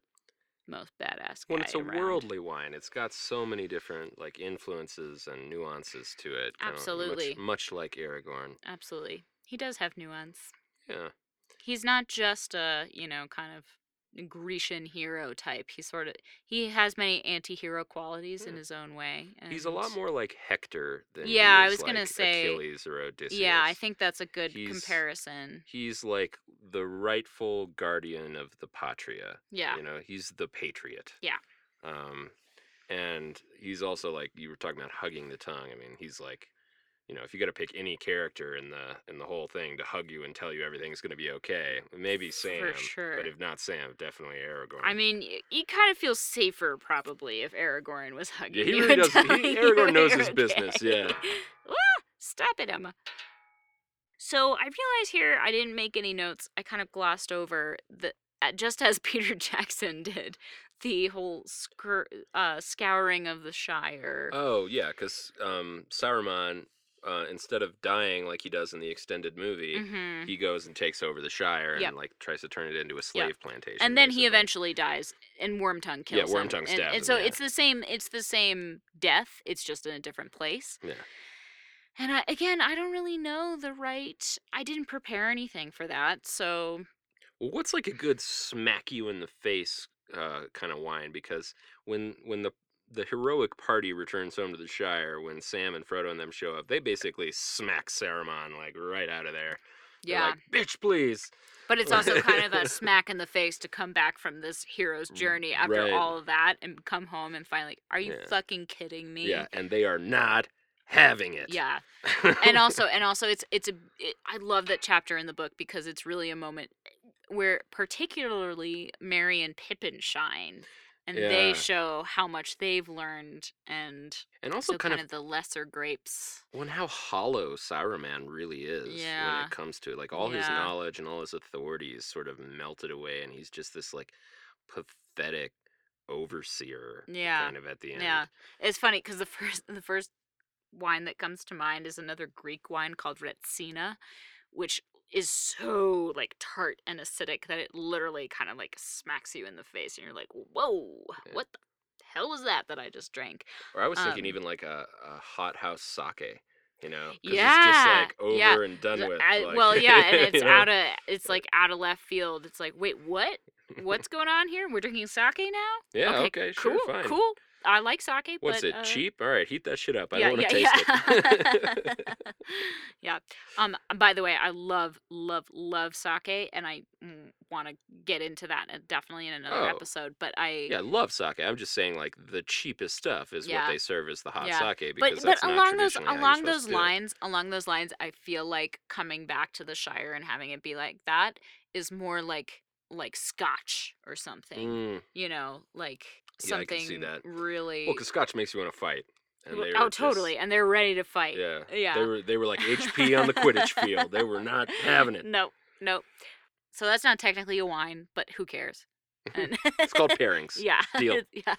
most badass guy. When it's a around. worldly wine, it's got so many different like influences and nuances to it. Um, much- Absolutely. much, like Aragorn. Absolutely. He does have nuance. Yeah. He's not just a, you know, kind of Grecian hero type. He sort of he has many anti-hero qualities in his own way. He's a lot more like Hector than Yeah, I was gonna say- Achilles or Odysseus. Yeah, I think that's a good He's- comparison. he's like the rightful guardian of the patria. Yeah. You know, he's the patriot. Yeah. Um, and he's also like you were talking about hugging the tongue. I mean, he's like, you know, if you got to pick any character in the in the whole thing to hug you and tell you everything's going to be okay, maybe Sam. sure. But if not Sam, definitely Aragorn. I mean, you kind of feel safer probably if Aragorn was hugging yeah, he you really does- he- Aragorn knows his business, yeah. Ah, stop it, Emma. So I realized here I didn't make any notes. I kind of glossed over the just as Peter Jackson did the whole scur- uh, scouring of the Shire. Oh yeah, because um, Saruman, uh, instead of dying like he does in the extended movie, Mhm. he goes and takes over the Shire Yep. and like tries to turn it into a slave plantation. and then he eventually dies and wormtongue kills him Wormtongue and, stabs and him, so yeah. it's the same it's the same death it's just in a different place Yeah. and I, again i don't really know the right i didn't prepare anything for that so Well, what's like a good smack you in the face uh, kind of wine? Because when when the the heroic party returns home to the Shire, when Sam and Frodo and them show up, they basically smack Saruman like right out of there. Yeah like, bitch, please. but it's also kind of a smack in the face to come back from this hero's mm, journey after Right. all of that and come home and finally, are you Yeah. fucking kidding me Yeah, and they are not having it. yeah and also and also it's it's a it, i love that chapter in the book because it's really a moment where particularly Merry and Pippin shine and they show how much they've learned and and also so kind kind of of the lesser grapes when how hollow Saruman really is yeah. when it comes to it. Like all his knowledge and all his authority is sort of melted away, and he's just this like pathetic overseer. Yeah. kind of at the end. yeah it's funny because the first the first wine that comes to mind is another Greek wine called Retsina which is so like tart and acidic that it literally kind of like smacks you in the face and you're like whoa Yeah. what the hell was that that I just drank? Or I was thinking Um, even like a, a hot house sake, you know? 'Cause it's just Yeah, like over yeah. and done with. I- like, well, yeah, and it's you know? out of it's like out of left field. It's like, wait, what? What's going on here? We're drinking sake now? Yeah, okay, okay, sure, cool, fine. cool. I like sake, What's but it? uh, cheap? All right, heat that shit up. I yeah, don't want to yeah, taste yeah. it. yeah. Um. By the way, I love, love, love sake, and I want to get into that definitely in another Oh. episode. But I, yeah, I love sake. I'm just saying, like the cheapest stuff is Yeah. what they serve as the hot Yeah. sake but because but that's not along those traditionally how you're along those to do it. lines, along those lines, I feel like coming back to the Shire and having it be like that is more like like Scotch or something. Mm. You know, like Yeah, something see that. really. Well, because Scotch makes you want to fight. And they oh, were just- totally, and they're ready to fight. Yeah. Yeah. They were they were like HP on the Quidditch field. They were not having it. No, no. So that's not technically a wine, but who cares? And It's called pairings. yeah, Deal. yeah.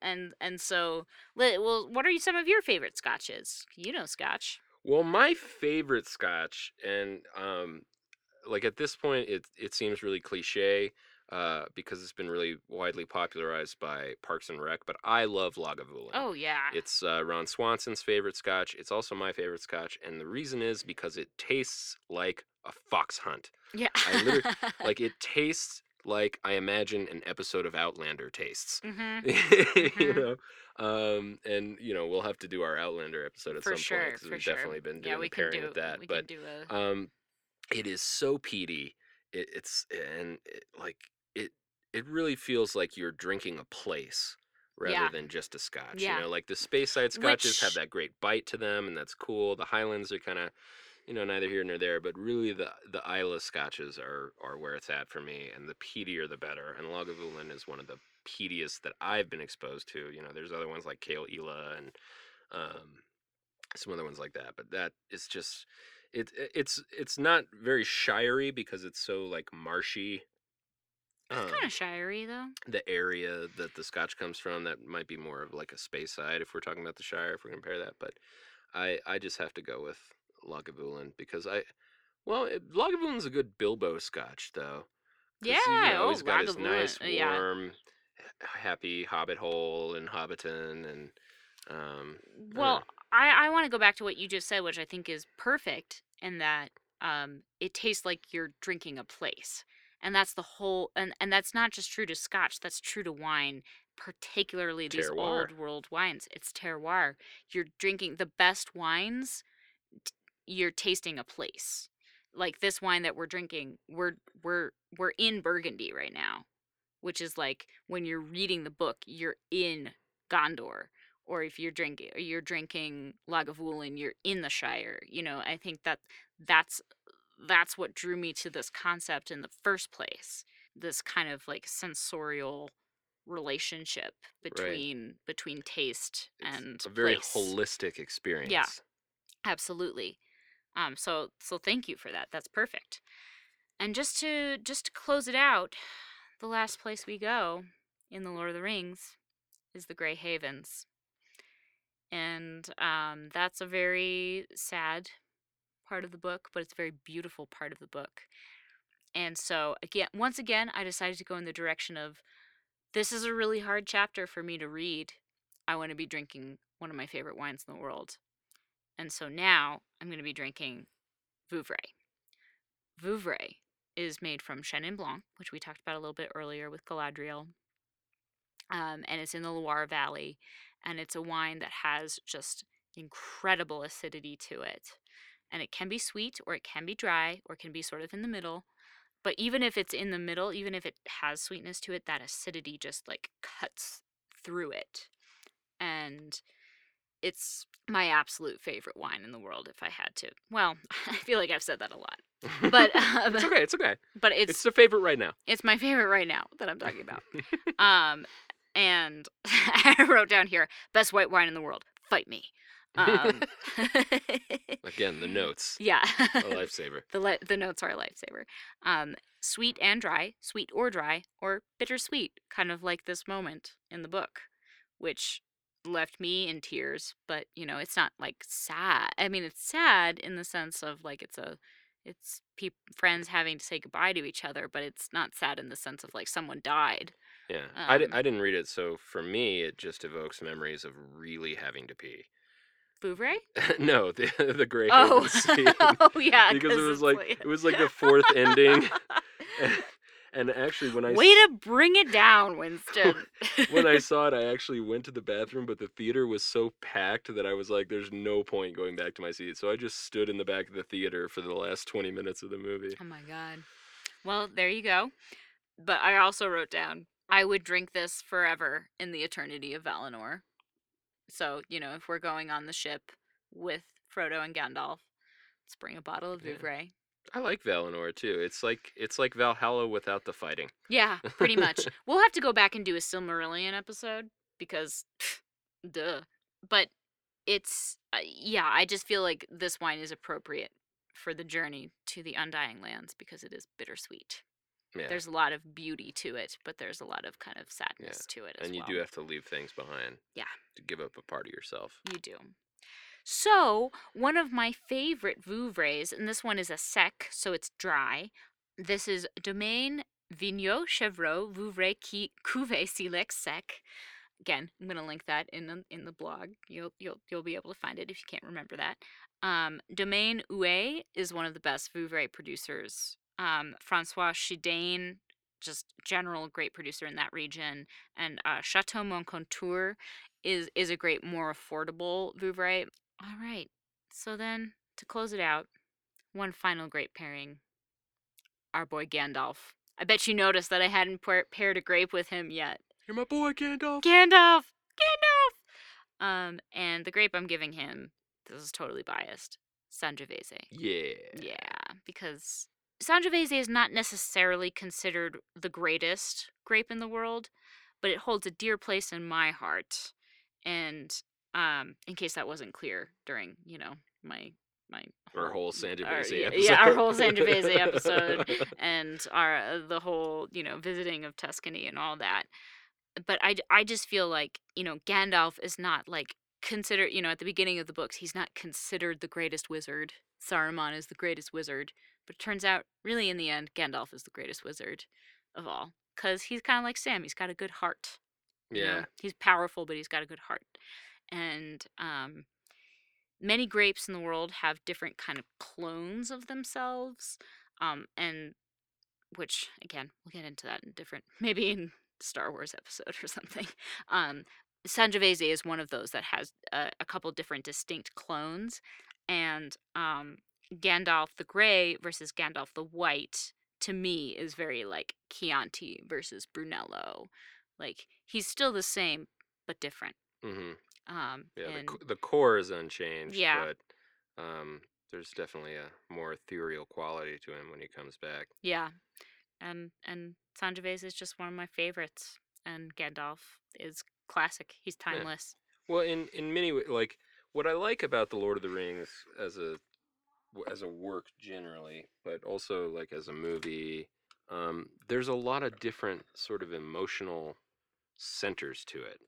and and so, well, what are some of your favorite scotches? You know Scotch. Well, my favorite Scotch, and um, like at this point, it it seems really cliche, uh, because it's been really widely popularized by Parks and Rec. But I love Lagavulin. Oh yeah. It's uh, Ron Swanson's favorite Scotch. It's also my favorite Scotch, and the reason is because it tastes like a fox hunt. yeah. I Like it tastes like I imagine an episode of Outlander tastes. hmm you Mhm. know um and you know we'll have to do our outlander episode at For some sure, point because we've sure. definitely been doing Yeah, we pairing do. with that we but can do a. um it is so peaty it, it's and it, like it it really feels like you're drinking a place rather Yeah. than just a scotch Yeah. you know like the Speyside scotches have that great bite to them and that's cool the highlands are kind of you know neither here nor there but really the the Islay scotches are are where it's at for me and the peatier the better and Lagavulin is one of the peatiest that I've been exposed to you know there's other ones like Caol Ila and um some other ones like that but that is just it, it it's it's not very shirey because it's so like marshy It's um, kind of shirey though. the area that the scotch comes from that might be more of like a Speyside if we're talking about the shire if we compare that but i i just have to go with lagavulin because i well it, lagavulin's a good bilbo scotch though. Yeah. you know, oh, he's got his nice uh, yeah. warm happy hobbit hole in hobbiton and um Well. I, I want to go back to what you just said, which I think is perfect in that um, it tastes like you're drinking a place. And that's the whole, and, and that's not just true to scotch, that's true to wine, particularly these Terroir. old world wines. It's terroir. You're drinking the best wines, t- you're tasting a place. Like this wine that we're drinking, we're we're we're in Burgundy right now, which is like when you're reading the book, you're in Gondor or if you're drinking you're drinking Lagavulin, you're in the Shire. You know, I think that that's that's what drew me to this concept in the first place. This kind of like sensorial relationship between between taste It's and a very place. holistic experience Yeah, Absolutely. Um, so so thank you for that. That's perfect. And just to just to close it out, the last place we go in the Lord of the Rings is the Grey Havens. And um, that's a very sad part of the book, but it's a very beautiful part of the book. And so again, once again, I decided to go in the direction of this is a really hard chapter for me to read. I want to be drinking one of my favorite wines in the world. And so now I'm going to be drinking Vouvray. Vouvray is made from Chenin Blanc, which we talked about a little bit earlier with Galadriel. Um, and it's in the Loire Valley. And it's a wine that has just incredible acidity to it. And it can be sweet or it can be dry or it can be sort of in the middle. But even if it's in the middle, even if it has sweetness to it, that acidity just like cuts through it. And it's my absolute favorite wine in the world if I had to. Well, I feel like I've said that a lot. But um, it's okay it's okay but it's, it's the favorite right now it's my favorite right now that I'm talking about. Um and I wrote down here best white wine in the world. Fight me. Um, again the notes yeah. a lifesaver the the notes are a lifesaver. Um, sweet and dry, sweet or dry, or bittersweet, kind of like this moment in the book, which left me in tears. But you know, it's not like sad. I mean, it's sad in the sense of like it's a it's peop friends having to say goodbye to each other, but it's not sad in the sense of like someone died. Yeah, I, Um, I didn't read it, so for me, it just evokes memories of really having to pee. Vouvray? no, the the Oh, scene. oh yeah, because it was it's like it was like the fourth ending, and, and actually when I Way to bring it down, Winston. when I saw it, I actually went to the bathroom, but the theater was so packed that I was like, "There's no point going back to my seat." So I just stood in the back of the theater for the last 20 minutes of the movie. Oh my god. Well, there you go. But I also wrote down I would drink this forever in the eternity of Valinor. So, you know, if we're going on the ship with Frodo and Gandalf, let's bring a bottle of Yeah. Vouvray. I like Valinor too. It's like it's like Valhalla without the fighting. Yeah, pretty much. we'll have to go back and do a Silmarillion episode because, duh. But it's, uh, yeah, I just feel like this wine is appropriate for the journey to the Undying Lands because it is bittersweet. Yeah, There's a lot of beauty to it, but there's a lot of kind of sadness to it as well. and you well. do have to leave things behind. Yeah. to give up a part of yourself. You do. So, one of my favorite Vouvrays, and this one is a sec, so it's dry. This is Domaine Vigneau Chevreau Vouvray qui Cuvée Silex Sec. Again, I'm gonna link that in the, in the blog. You'll you'll you'll be able to find it if you can't remember that. Um, Domaine Huet is one of the best Vouvray producers. Um, Francois Chidaine, just general great producer in that region, and uh, Chateau Moncontour is is a great, more affordable Vouvray. All right. So then, to close it out, one final great pairing. Our boy Gandalf. I bet you noticed that I hadn't pair- paired a grape with him yet. You're my boy, Gandalf. Gandalf! Gandalf! Um, and the grape I'm giving him, this is totally biased, Sangiovese. yeah. Yeah, because Sangiovese is not necessarily considered the greatest grape in the world, but it holds a dear place in my heart. And um, in case that wasn't clear during, you know, my my Our whole our- Sangiovese yeah, episode. yeah, our whole Sangiovese episode and our uh, the whole you know visiting of Tuscany and all that. But I I just feel like you know Gandalf is not like considered you know at the beginning of the books he's not considered the greatest wizard. Saruman is the greatest wizard, but it turns out really in the end Gandalf is the greatest wizard of all because he's kind of like Sam. He's got a good heart. you know? yeah. he's powerful, but he's got a good heart. And um, many grapes in the world have different kind of clones of themselves, um, and which again we'll get into that in different maybe in Star Wars episode or something. Um, Sangiovese is one of those that has a, a couple different distinct clones, and um, Gandalf the Grey versus Gandalf the White to me is very like Chianti versus Brunello. Like he's still the same but different. hmm Um, Yeah. The, and co- the core is unchanged. Yeah. But um, there's definitely a more ethereal quality to him when he comes back. yeah, and and Sangiovese is just one of my favorites, and Gandalf is classic. He's timeless. Well, in in many like what I like about the Lord of the Rings as a as a work generally, but also like as a movie, um, there's a lot of different sort of emotional centers to it.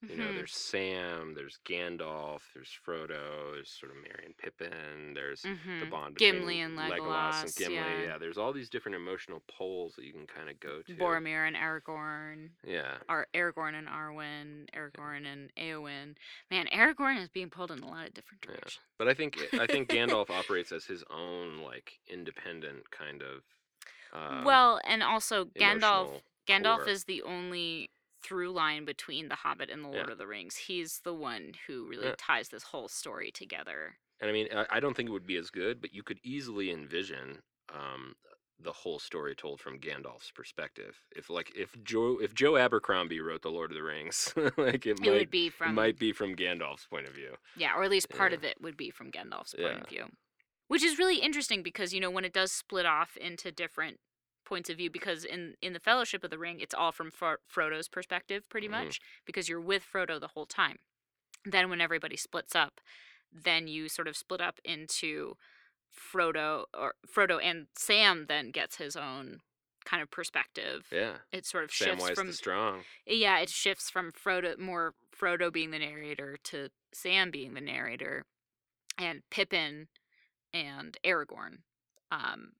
You know, Mhm. there's Sam, there's Gandalf, there's Frodo, there's sort of Merry and Pippin, there's the Mhm. bond Gimli and Legolas and Gimli. yeah. there's all these different emotional poles that you can kind of go to. Boromir and Aragorn, Yeah, Ar- Aragorn and Arwen, Aragorn and Eowyn. Man, Aragorn is being pulled in a lot of different Yeah. directions. but I think I think Gandalf operates as his own like independent kind of. Um, well, and also Gandalf. Gandalf core. is the only through line between The Hobbit and The Lord Yeah. of the Rings. He's the one who really Yeah. ties this whole story together. and I mean, I, don't think it would be as good, but you could easily envision um, the whole story told from Gandalf's perspective. If like if Joe if Joe Abercrombie wrote the Lord of the Rings, like it, It might would be from might be from Gandalf's point of view. Yeah, or at least part Yeah. of it would be from Gandalf's point Yeah. of view. Which is really interesting because, you know, when it does split off into different points of view, because in, in the Fellowship of the Ring, it's all from Fro- Frodo's perspective, pretty Mhm. much, because you're with Frodo the whole time. Then when everybody splits up, then you sort of split up into Frodo, or Frodo and Sam then gets his own kind of perspective. Yeah, It sort of shifts Samwise from the Strong. yeah, it shifts from Frodo more Frodo being the narrator to Sam being the narrator, and Pippin and Aragorn Um,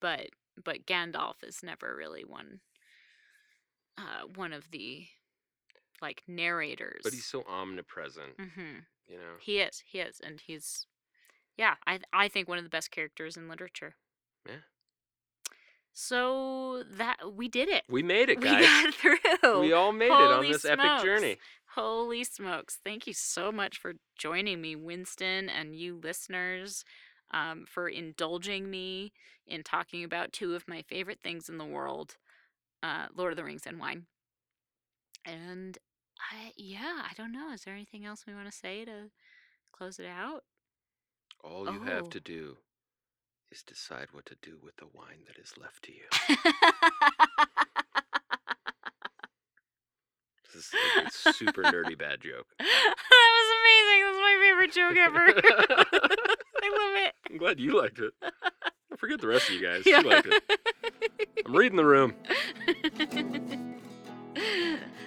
but but Gandalf is never really one uh, one of the like narrators. But he's so omnipresent, hmm you know. He is. He is, and he's yeah. I I think one of the best characters in literature. Yeah. So that we did it. We made it, guys. We got through. We all made it on Holy this epic journey. Holy smokes. Thank you so much for joining me, Winston, and you listeners, um, for indulging me in talking about two of my favorite things in the world uh, Lord of the Rings and wine. And I, yeah, I don't know. Is there anything else we want to say to close it out? All you have Oh. to do is decide what to do with the wine that is left to you. This is like a super nerdy bad joke. that was amazing. That's my favorite joke ever. I love it. I'm glad you liked it. I forget the rest of you guys. Yeah. You liked it. I'm reading the room.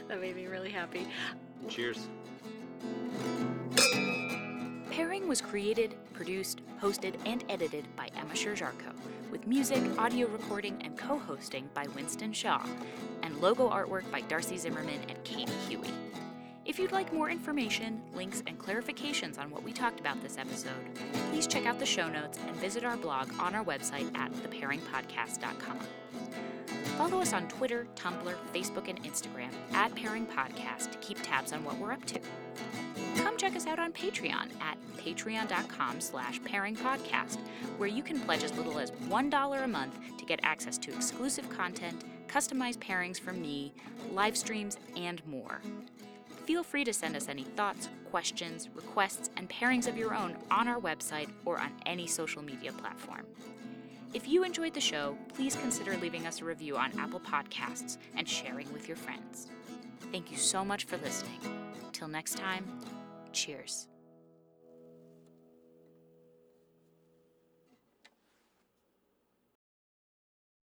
that made me really happy. Cheers. Pairing was created, produced, hosted, and edited by Emma Sherjarko, with music, audio recording, and co hosting by Winston Shaw, and logo artwork by Darcy Zimmerman and Katie Huey. If you'd like more information, links, and clarifications on what we talked about this episode, please check out the show notes and visit our blog on our website at thepairingpodcast.com. Follow us on Twitter, Tumblr, Facebook, and Instagram at Pairing Podcast to keep tabs on what we're up to. Come check us out on Patreon at patreon.com slash pairingpodcast, where you can pledge as little as $1 a month to get access to exclusive content, customized pairings from me, live streams, and more. Feel free to send us any thoughts, questions, requests, and pairings of your own on our website or on any social media platform. If you enjoyed the show, please consider leaving us a review on Apple Podcasts and sharing with your friends. Thank you so much for listening. Till next time, cheers.